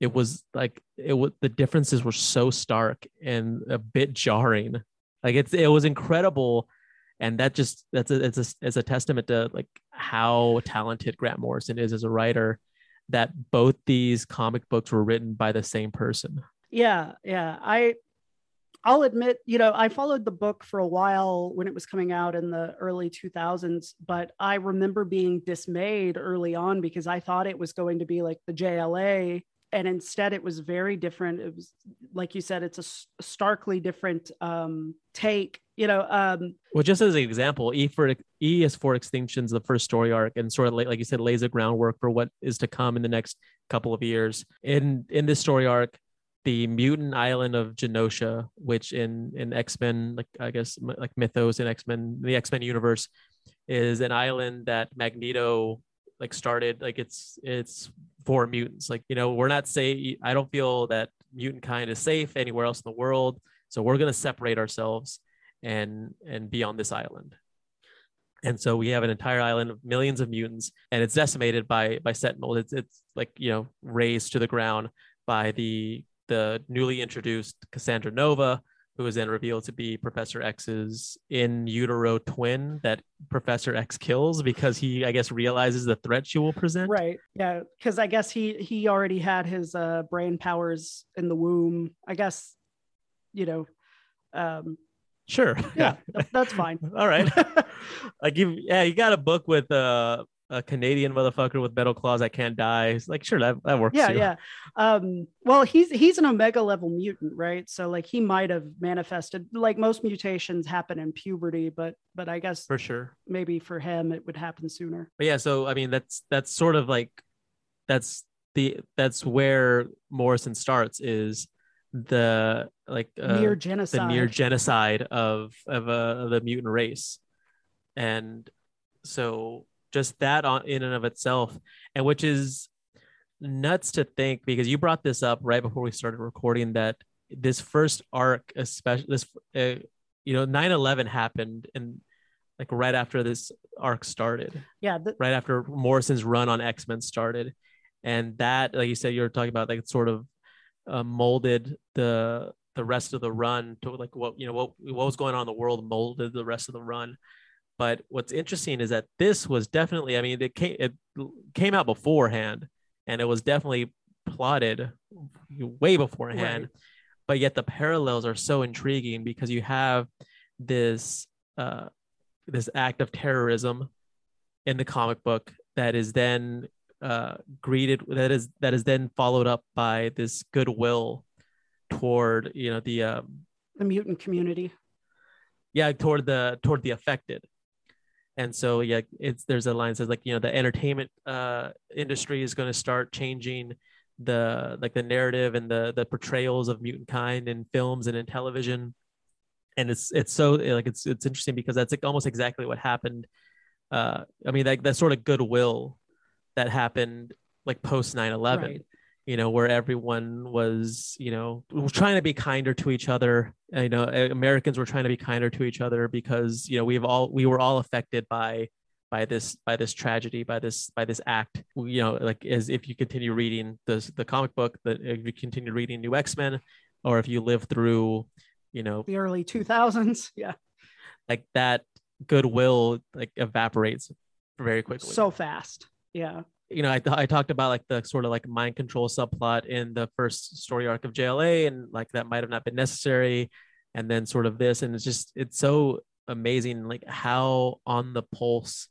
it was like it was the differences were so stark and a bit jarring. Like it's it was incredible, and that just that's a it's a it's a testament to like how talented Grant Morrison is as a writer. That both these comic books were written by the same person. Yeah, yeah. I I'll admit, you know, I followed the book for a while when it was coming out in the early 2000s, but I remember being dismayed early on because I thought it was going to be like the JLA and instead it was very different. It was like you said it's a starkly different um take you know um well just as an example e for e is for extinctions the first story arc and sort of like, like you said lays the groundwork for what is to come in the next couple of years. In in this story arc the mutant island of genosha which in in x-men like i guess like mythos in x-men the x-men universe is an island that magneto like started like it's it's for mutants. Like you know we're not say i don't feel that mutant kind is safe anywhere else in the world. So we're going to separate ourselves and and be on this island. And so we have an entire island of millions of mutants and it's decimated by by sentinel. It's it's like you know razed to the ground by the the newly introduced cassandra nova who is then revealed to be Professor X's in utero twin that Professor X kills because he, I guess, realizes the threat she will present. Right. Yeah. Because I guess he he already had his uh, brain powers in the womb. I guess, you know. Um, sure. Yeah, that's fine. All right. I give. Yeah, you got a book with uh a Canadian motherfucker with metal claws that can't die. It's like, sure, that, that works. Yeah, too. yeah. Um, well, he's he's an omega level mutant, right? So like he might have manifested like most mutations happen in puberty, but but I guess for sure. Maybe for him it would happen sooner. But yeah, so I mean that's that's sort of like that's the that's where Morrison starts is the like uh, near genocide the near genocide of of, uh, of the mutant race and so just that on in and of itself and which is nuts to think because you brought this up right before we started recording that this first arc especially this uh, you know 9-11 happened and like right after this arc started. Yeah the- right after morrison's run on x-men started. And that like you said you were talking about like sort of uh, molded the the rest of the run to like what you know what what was going on in the world molded the rest of the run but what's interesting is that this was definitely, I mean, it came, it came out beforehand and it was definitely plotted way beforehand. Right. But yet the parallels are so intriguing because you have this uh, this act of terrorism in the comic book that is then uh, greeted that is that is then followed up by this goodwill toward you know the um, the mutant community yeah toward the toward the affected and so yeah it's there's a line that says like you know the entertainment uh, industry is going to start changing the like the narrative and the the portrayals of mutant kind in films and in television. And it's it's so like it's it's interesting because that's like almost exactly what happened uh i mean like that sort of goodwill that happened like post 9-11 right you know, where everyone was, you know, trying to be kinder to each other. Uh, you know, Americans were trying to be kinder to each other because, you know, we've all we were all affected by by this by this tragedy by this by this act. You know like as if you continue reading the the comic book that if you continue reading new x-men or if you live through you know the early 2000s yeah. Like that goodwill like evaporates very quickly. So fast yeah you know, I, I talked about like the sort of like mind control subplot in the first story arc of JLA, and like that might have not been necessary. And then sort of this, and it's just it's so amazing, like how on the pulse,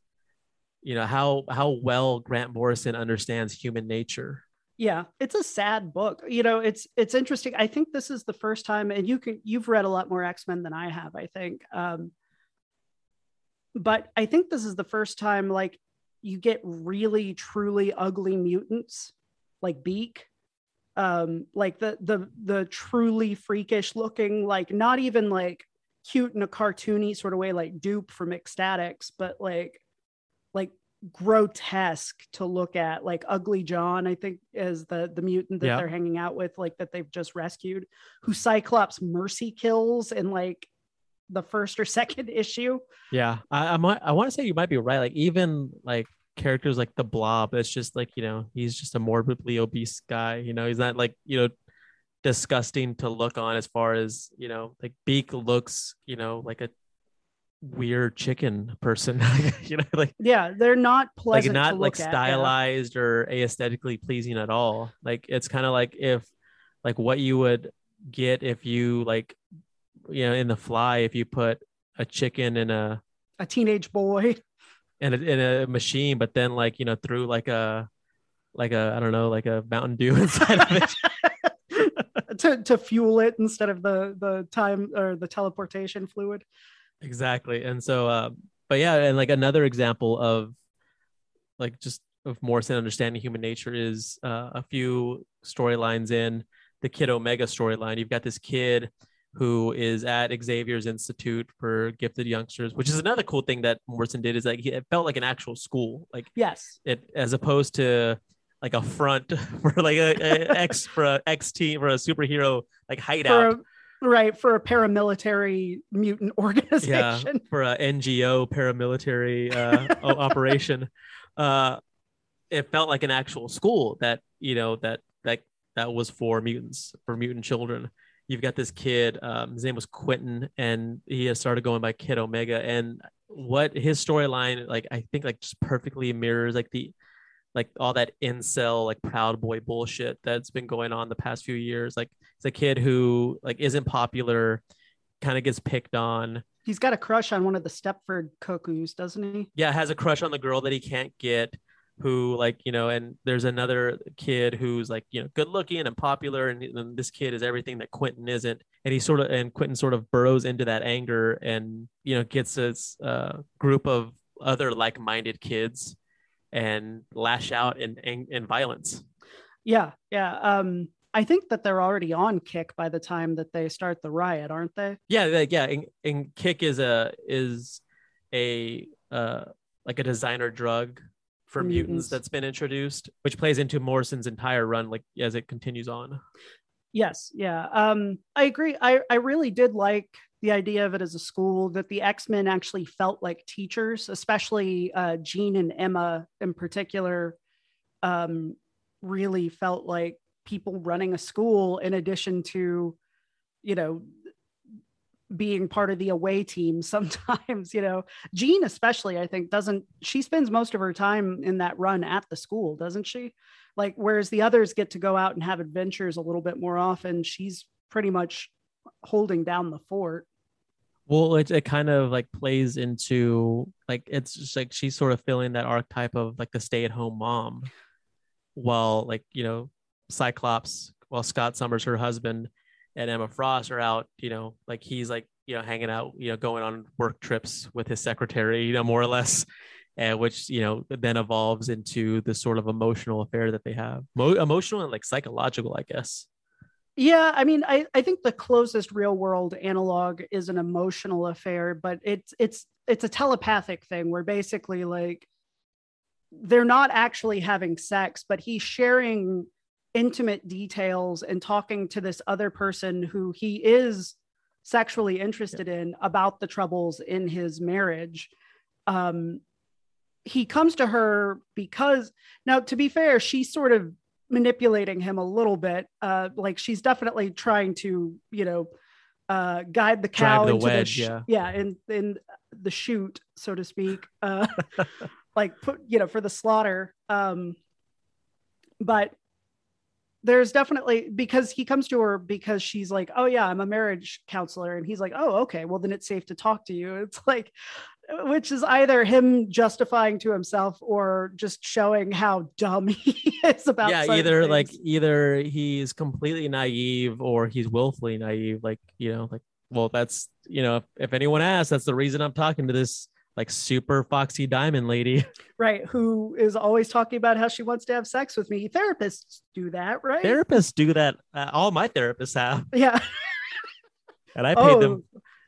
you know, how how well Grant Morrison understands human nature. Yeah, it's a sad book. You know, it's it's interesting. I think this is the first time, and you can you've read a lot more X Men than I have. I think. Um, but I think this is the first time like you get really truly ugly mutants like Beak. Um, like the the the truly freakish looking, like not even like cute in a cartoony sort of way, like Doop from X-Statix, but like like grotesque to look at like ugly john i think is the the mutant that yeah. they're hanging out with like that they've just rescued who cyclops mercy kills and like the first or second issue yeah i i, might, I want to say you might be right like even like characters like the blob it's just like you know he's just a morbidly obese guy you know he's not like you know disgusting to look on as far as you know like beak looks you know like a weird chicken person you know like yeah they're not like pleasant not to like look at, yeah. stylized or aesthetically pleasing at all like it's kind of like if like what you would get if you like you know in the fly if you put a chicken in a a teenage boy. in a, in a machine but then like you know through like a like a i don't know like a mountain dew inside of it. To, to fuel it instead of the the time or the teleportation fluid. Exactly. And so uh but yeah and like another example of like just of morrison understanding human nature is uh, a few storylines in the kid omega storyline. You've got this kid who is at xavier's institute for gifted youngsters which is another cool thing that morrison did is like he- it felt like an actual school like yes. it as opposed to like a front for like a, a x for a x team or a superhero like hideout. For a, right for a paramilitary mutant organization. Yeah for a ngo paramilitary uh, operation. Uh it felt like an actual school that you know that that that was for mutants for mutant children you've got this kid um his name was quentin and he has started going by kid omega. And what his storyline like i think like just perfectly mirrors like the like all that incel like proud boy bullshit that's been going on the past few years. Like it's a kid who like isn't popular kind of gets picked on. He's got a crush on one of the stepford cuckoos doesn't he? Yeah has a crush on the girl that he can't get who like you know and there's another kid who's like you know good looking and popular and, and this kid is everything that quentin isn't. And he sort of and quentin sort of burrows into that anger and you know gets this uh, group of other like-minded kids and lash out in in, in violence. Yeah yeah um i think that they're already on kick by the time that they start the riot aren't they? Yeah yeah and, and kick is a is a uh like a designer drug for mutants. Mutants. that's been introduced which plays into morrison's entire run like as it continues on yes yeah um i agree i i really did like the idea of it as a school that the x-men actually felt like teachers especially uh jean and emma in particular um really felt like people running a school in addition to you know being part of the away team sometimes you know? Jean especially i think doesn't she spends most of her time in that run at the school doesn't she? Like whereas the others get to go out and have adventures a little bit more often she's pretty much holding down the fort. Well it, it kind of like plays into like it's just like she's sort of filling that archetype of like the stay-at-home mom while like you know cyclops while scott summers her husband and emma frost are out you know like he's like you know hanging out you know going on work trips with his secretary you know more or less and which you know then evolves into this sort of emotional affair that they have. Mo- emotional and like psychological i guess. Yeah, I mean, I, I think the closest real world analog is an emotional affair, but it's it's it's a telepathic thing where basically like they're not actually having sex, but he's sharing intimate details and talking to this other person who he is sexually interested in about the troubles in his marriage. Um, he comes to her because now, to be fair, she's sort of manipulating him a little bit. Uh, like she's definitely trying to, you know, uh, guide the cow Drive the into wedge, the yeah. yeah, in in the chute, so to speak. Uh, like put you know for the slaughter. Um, but there's definitely because he comes to her because she's like, oh yeah, I'm a marriage counselor, and he's like, oh okay, well then it's safe to talk to you. It's like, which is either him justifying to himself or just showing how dumb he is about. yeah either like either he's completely naive or he's willfully naive like you know like well that's you know if, if anyone asks that's the reason i'm talking to this like super foxy diamond lady right, who is always talking about how she wants to have sex with me. Therapists do that, right? therapists do that uh, all my therapists have yeah. and i paid oh, them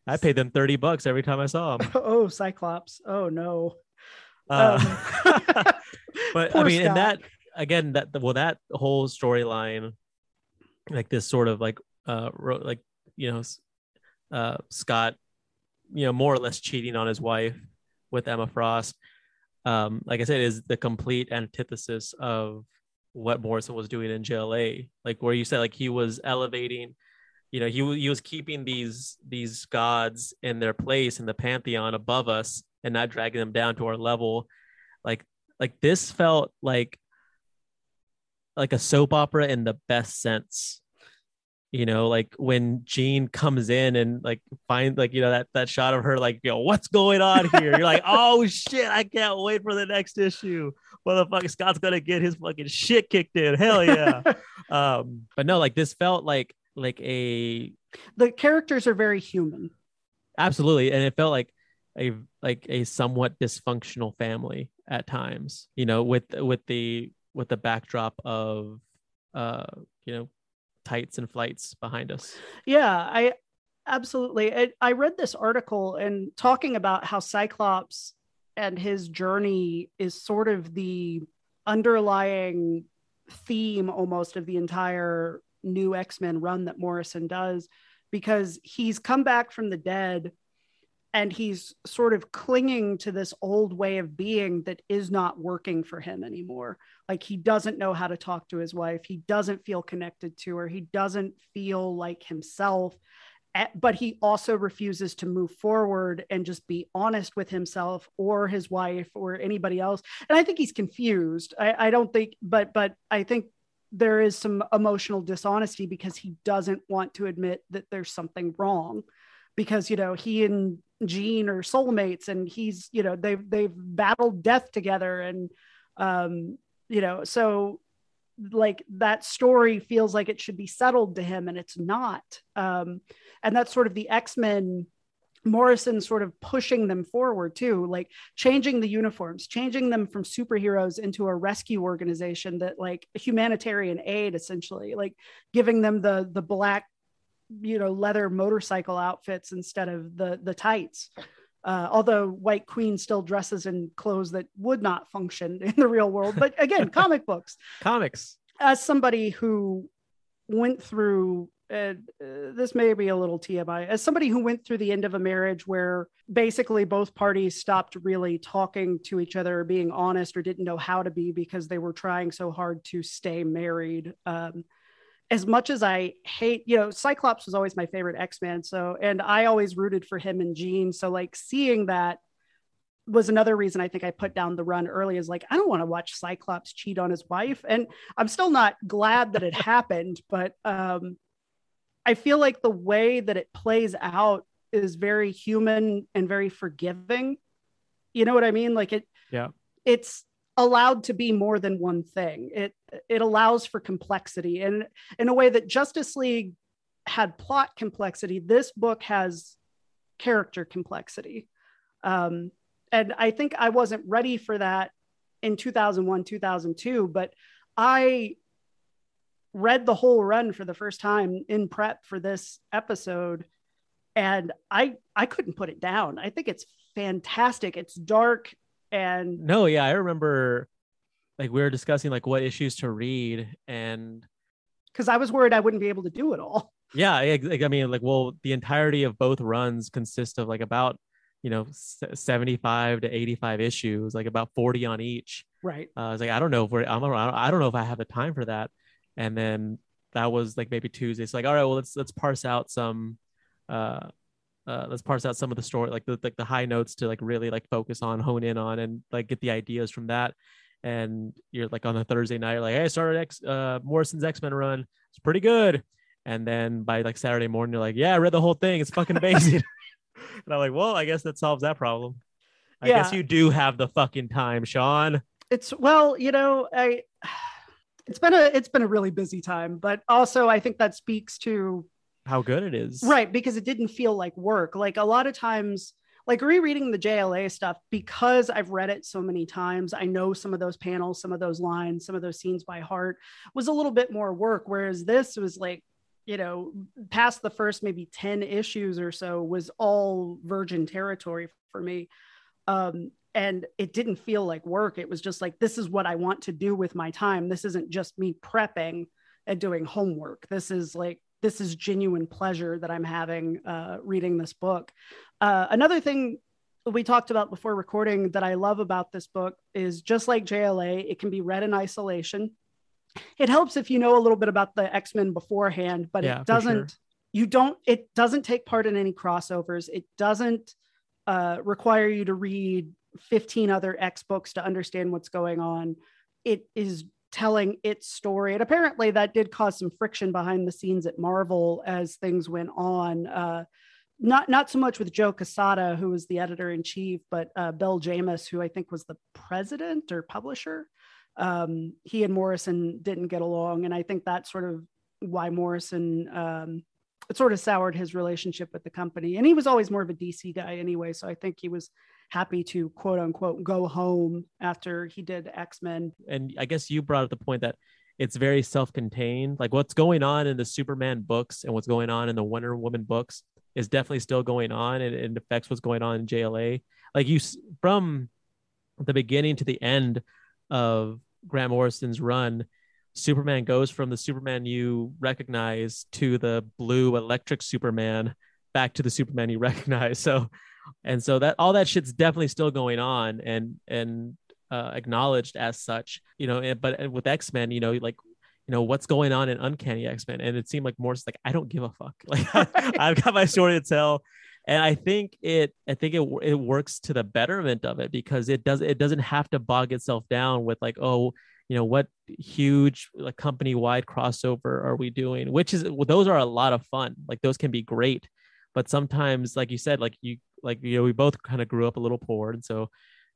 i paid them 30 bucks every time i saw them oh, Cyclops. Oh no. uh, Um, but i mean Scott. and that again that well that whole storyline like this sort of like uh like you know uh scott you know more or less cheating on his wife with emma frost um, like I said, is the complete antithesis of what Morrison was doing in JLA. Like where you said, like he was elevating, you know, he he was keeping these these gods in their place in the pantheon above us and not dragging them down to our level. Like like this felt like like a soap opera in the best sense you know like when jean comes in and like find like you know that that shot of her like you know what's going on here? You're like oh shit i can't wait for the next issue. Motherfucker scott's gonna get his fucking shit kicked in. Hell yeah. Um but no like this felt like like a the characters are very human. Absolutely and it felt like a like a somewhat dysfunctional family at times you know with with the with the backdrop of uh you know tights and flights behind us. Yeah, I absolutely. I, I read this article and talking about how Cyclops and his journey is sort of the underlying theme almost of the entire new X-Men run that Morrison does because he's come back from the dead and he's sort of clinging to this old way of being that is not working for him anymore. Like he doesn't know how to talk to his wife. He doesn't feel connected to her. He doesn't feel like himself eh, but he also refuses to move forward and just be honest with himself or his wife or anybody else. And i think he's confused. I, I don't think but but i think there is some emotional dishonesty because he doesn't want to admit that there's something wrong because you know he and Jean are soulmates and he's you know they've they've battled death together and um you know so like that story feels like it should be settled to him and it's not. Um and that's sort of the x-men morrison sort of pushing them forward too like changing the uniforms changing them from superheroes into a rescue organization that like humanitarian aid essentially like giving them the the black you know leather motorcycle outfits instead of the the tights uh, although white queen still dresses in clothes that would not function in the real world but again comic books comics as somebody who went through uh, uh, this may be a little TMI. As somebody who went through the end of a marriage where basically both parties stopped really talking to each other or being honest or didn't know how to be because they were trying so hard to stay married. Um, as much as I hate, you know, Cyclops was always my favorite X Man. So, and I always rooted for him and Jean. So, like, seeing that was another reason I think I put down the run early is like, I don't want to watch Cyclops cheat on his wife. And I'm still not glad that it happened, but um, I feel like the way that it plays out is very human and very forgiving. You know what I mean? Like, it, yeah, it's, allowed to be more than one thing. It it allows for complexity and in a way that Justice League had plot complexity. This book has character complexity. Um, and I think I wasn't ready for that in 2001, 2002, but I read the whole run for the first time in prep for this episode and I I couldn't put it down. I think it's fantastic. It's dark and no yeah i remember like we were discussing like what issues to read and because i was worried i wouldn't be able to do it all. Yeah i mean like well the entirety of both runs consist of like about you know 75 to 85 issues like about 40 on each. Right. Uh, i was like i don't know if we're i'm i don't know if i have the time for that. And then that was like maybe tuesday. So like all right well let's let's parse out some uh uh, let's parse out some of the story, like the like the high notes to like really like focus on, hone in on, and like get the ideas from that. And you're like on a Thursday night, you're like, hey, I started X uh, Morrison's X Men run. It's pretty good. And then by like Saturday morning, you're like, yeah, I read the whole thing. It's fucking amazing. and I'm like, well, I guess that solves that problem. I yeah. guess you do have the fucking time, Sean. It's well, you know, I it's been a it's been a really busy time, but also I think that speaks to how good it is. Right, because it didn't feel like work. Like a lot of times like rereading the JLA stuff because I've read it so many times, I know some of those panels, some of those lines, some of those scenes by heart was a little bit more work whereas this was like you know, past the first maybe 10 issues or so was all virgin territory for me. Um, and it didn't feel like work. It was just like, this is what I want to do with my time. This isn't just me prepping and doing homework. This is like this is genuine pleasure that I'm having uh, reading this book. Uh, another thing we talked about before recording that I love about this book is just like JLA, it can be read in isolation. It helps if you know a little bit about the X Men beforehand, but Yeah, it doesn't. sure. You don't. It doesn't take part in any crossovers. It doesn't uh, require you to read 15 other X books to understand what's going on. It is telling its story, and apparently that did cause some friction behind the scenes at Marvel as things went on. Uh, not not so much with Joe Quesada, who was the editor in chief, but uh, Bill Jemas, who I think was the president or publisher. Um, he and Morrison didn't get along, and I think that's sort of why Morrison um, it sort of soured his relationship with the company. And he was always more of a DC guy anyway, so I think he was happy to quote unquote go home after he did X Men. and I guess you brought up the point that it's very self-contained. Like what's going on in the Superman books and what's going on in the Wonder Woman books is definitely still going on, and it affects what's going on in JLA. Like you from the beginning to the end of Grant Morrison's run, Superman goes from the Superman you recognize to the blue electric Superman back to the Superman you recognize. So and so that all that shit's definitely still going on and and uh, acknowledged as such you know and- but with x-men you know like you know what's going on in uncanny x-men? And it seemed like more like i don't give a fuck. Like i've got my story to tell. And i think it i think it, it works to the betterment of it because it does it doesn't have to bog itself down with like oh you know what huge like company wide crossover are we doing? Which is well, those are a lot of fun. Like those can be great but sometimes like you said like you like you know we both kind of grew up a little poor and so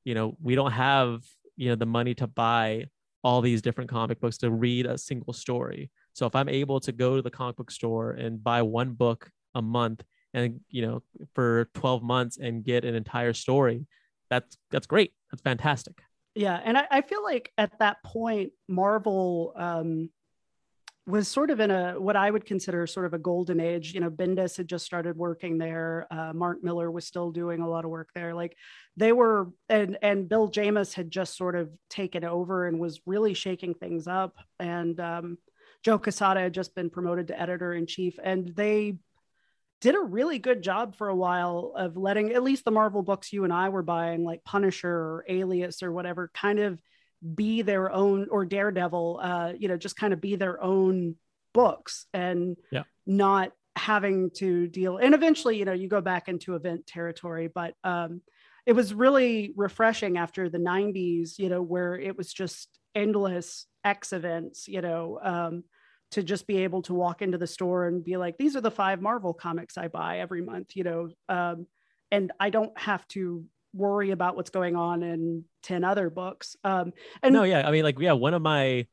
you know we don't have you know the money to buy all these different comic books to read a single story. So if i'm able to go to the comic book store and buy one book a month and you know for 12 months and get an entire story that's that's great. That's fantastic. Yeah, and I, I feel like at that point, Marvel um, was sort of in a what I would consider sort of a golden age. You know, Bendis had just started working there. Uh, Mark Millar was still doing a lot of work there. Like they were, and and Bill Jemas had just sort of taken over and was really shaking things up. And um, Joe Quesada had just been promoted to editor in chief, and they did a really good job for a while of letting at least the Marvel books you and I were buying, like Punisher or Alias or whatever, kind of be their own or Daredevil, uh, you know, just kind of be their own books and Yeah. not having to deal. And eventually, you know, you go back into event territory, but um, it was really refreshing after the 90s, you know, where it was just endless X events, you know. Um, to just be able to walk into the store and be like, these are the five Marvel comics I buy every month, you know, um, and I don't have to worry about what's going on in 10 other books. Um, and no yeah i mean like yeah one of my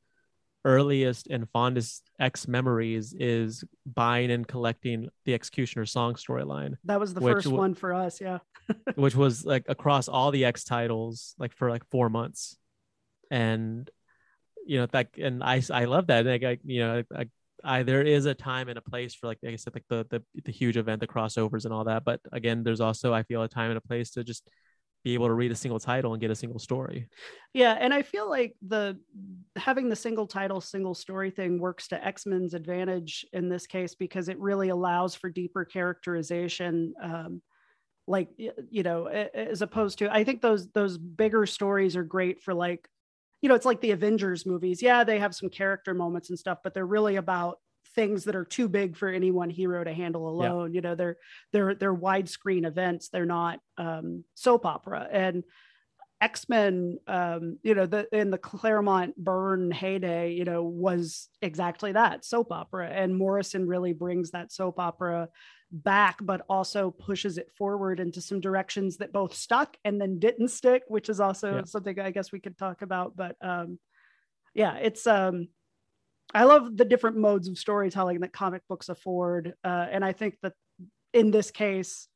earliest and fondest x memories is buying and collecting the executioner song storyline that was the first w- one for us. Yeah. which was like across all the X titles, like for like four months, and you know that and I I love that. Like I you know I, I there is a time and a place for like, like I said like the, the the huge event, the crossovers and all that. But again, there's also I feel a time and a place to just be able to read a single title and get a single story. Yeah, and I feel like the having the single title, single story thing works to X Men's advantage in this case because it really allows for deeper characterization. Um, like you know, as opposed to, I think those those bigger stories are great for like, you know, it's like the Avengers movies. Yeah, they have some character moments and stuff, but they're really about things that are too big for any one hero to handle Yeah. alone. You know, they're they're they're widescreen events. They're not um, soap opera and. X-Men, um, you know, the in the Claremont Byrne heyday, you know, was exactly that soap opera. And Morrison really brings that soap opera back, but also pushes it forward into some directions that both stuck and then didn't stick, which is also Yeah. something I guess we could talk about. But um, yeah, it's um, I love the different modes of storytelling that comic books afford, uh, and I think that in this case,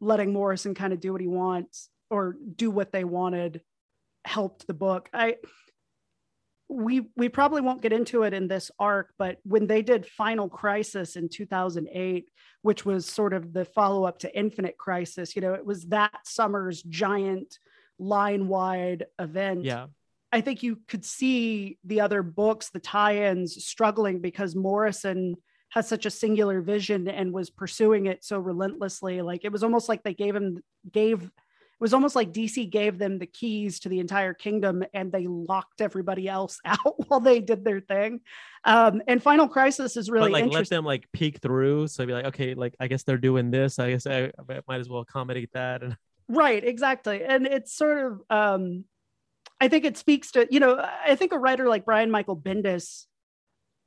letting Morrison kind of do what he wants or do what they wanted helped the book. I we we probably won't get into it in this arc, but when they did Final Crisis in 2008, which was sort of the follow up to Infinite Crisis, you know, it was that summer's giant line wide event. Yeah, I think you could see the other books, the tie-ins struggling because Morrison has such a singular vision and was pursuing it so relentlessly. Like it was almost like they gave him gave it was almost like DC gave them the keys to the entire kingdom and they locked everybody else out while they did their thing. Um, and Final Crisis is really but like let them like peek through. So be like, okay, like I guess they're doing this. I guess I, I might as well accommodate that. And Right, exactly. And it's sort of um I think it speaks to, you know, I think a writer like Brian Michael Bendis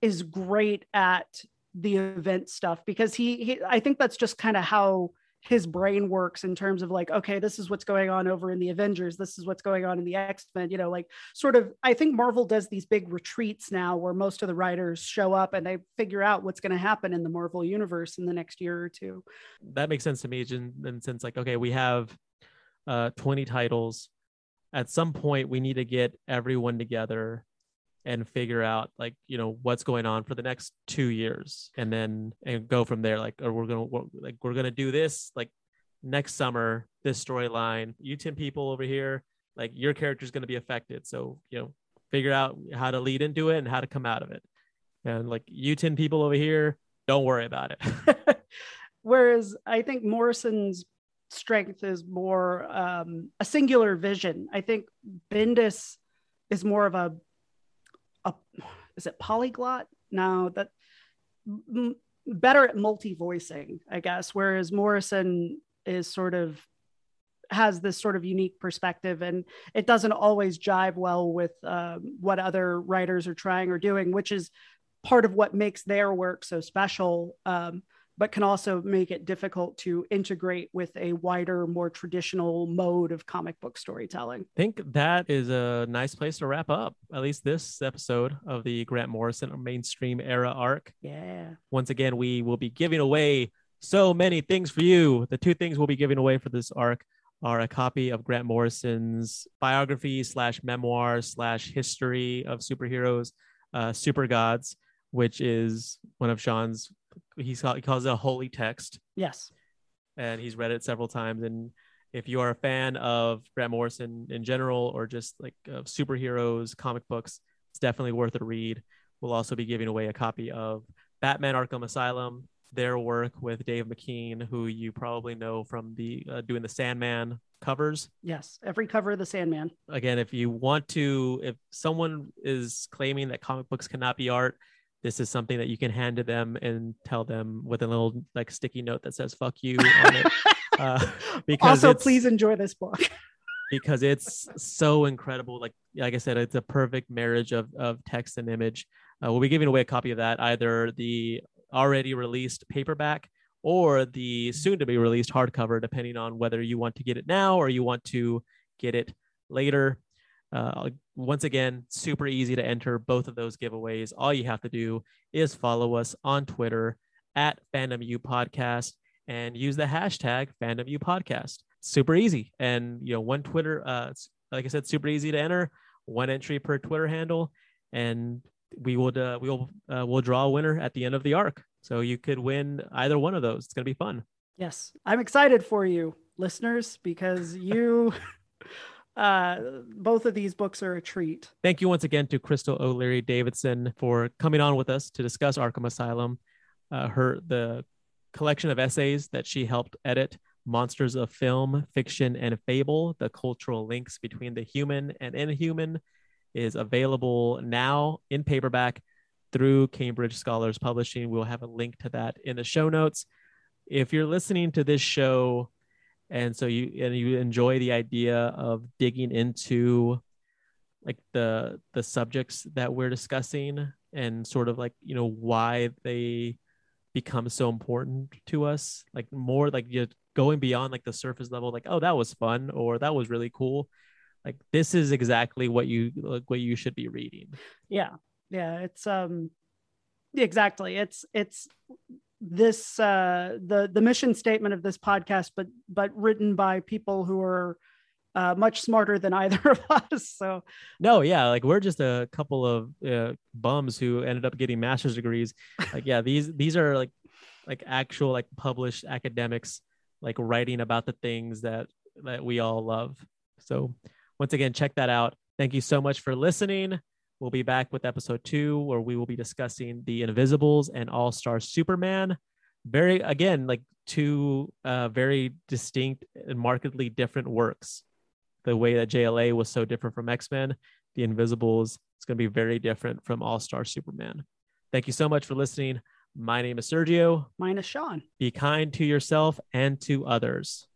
is great at the event stuff because he, he I think that's just kind of how his brain works in terms of like okay this is what's going on over in the avengers. This is what's going on in the x-men you know like sort of i think marvel does these big retreats now where most of the writers show up and they figure out what's going to happen in the marvel universe in the next year or two. That makes sense to me in, in sense like okay we have uh 20 titles at some point we need to get everyone together and figure out like you know what's going on for the next two years and then and go from there. Like or we're gonna we're, like we're gonna do this like next summer this storyline you 10 people over here like your character's gonna be affected. So you know figure out how to lead into it and how to come out of it. And like you 10 people over here don't worry about it. Whereas i think morrison's strength is more um, a singular vision i think bendis is more of a a is it polyglot? No, that m- better at multi-voicing, I guess. Whereas Morrison is sort of has this sort of unique perspective, and it doesn't always jive well with um, what other writers are trying or doing, which is part of what makes their work so special. Um, but can also make it difficult to integrate with a wider, more traditional mode of comic book storytelling. I think that is a nice place to wrap up, at least this episode of the Grant Morrison mainstream era arc. Yeah. Once again, we will be giving away so many things for you. The two things we'll be giving away for this arc are a copy of Grant Morrison's biography slash memoir slash history of superheroes, uh, Supergods, which is one of Sean's he's he calls it a holy text. Yes. And he's read it several times. And if you are a fan of Grant Morrison in general, or just like of superheroes, comic books, it's definitely worth a read. We'll also be giving away a copy of Batman Arkham Asylum, their work with Dave McKean, who you probably know from the uh, doing the Sandman covers. Yes, every cover of the Sandman. Again, if you want to, if someone is claiming that comic books cannot be art, this is something that you can hand to them and tell them with a little like sticky note that says "fuck you" on it. Uh, because also, please enjoy this book because it's so incredible. Like like I said, it's a perfect marriage of of text and image. Uh, we'll be giving away a copy of that, either the already released paperback or the soon to be released hardcover, depending on whether you want to get it now or you want to get it later. Uh, once again, super easy to enter both of those giveaways. All you have to do is follow us on Twitter at FandomU Podcast and use the hashtag FandomU Podcast. Super easy, and you know one Twitter. Uh, like I said, super easy to enter. One entry per Twitter handle, and we would uh, we will uh, we'll draw a winner at the end of the arc. So you could win either one of those. It's gonna be fun. Yes, I'm excited for you, listeners, because you uh, both of these books are a treat. Thank you once again to Crystal O'Leary Davidson for coming on with us to discuss Arkham Asylum. Uh, her the collection of essays that she helped edit, Monsters of Film, Fiction, and Fable: The Cultural Links Between the Human and Inhuman, is available now in paperback through Cambridge Scholars Publishing. We'll have a link to that in the show notes. If you're listening to this show and so you and you enjoy the idea of digging into like the the subjects that we're discussing and sort of like you know why they become so important to us like more like you're going beyond like the surface level like oh that was fun or that was really cool. Like this is exactly what you like what you should be reading. Yeah. Yeah it's um exactly. It's it's this uh, the the mission statement of this podcast, but but written by people who are uh, much smarter than either of us. So no, yeah, like we're just a couple of uh, bums who ended up getting master's degrees. Like yeah, these these are like like actual like published academics like writing about the things that that we all love. So once again, check that out. Thank you so much for listening. We'll be back with episode two, where we will be discussing the Invisibles and All Star Superman. very again like two uh, very distinct and markedly different works. The way that JLA was so different from X Men, The Invisibles, it's going to be very different from All Star Superman. Thank you so much for listening. My name is Sergio. Mine is Sean. Be kind to yourself and to others.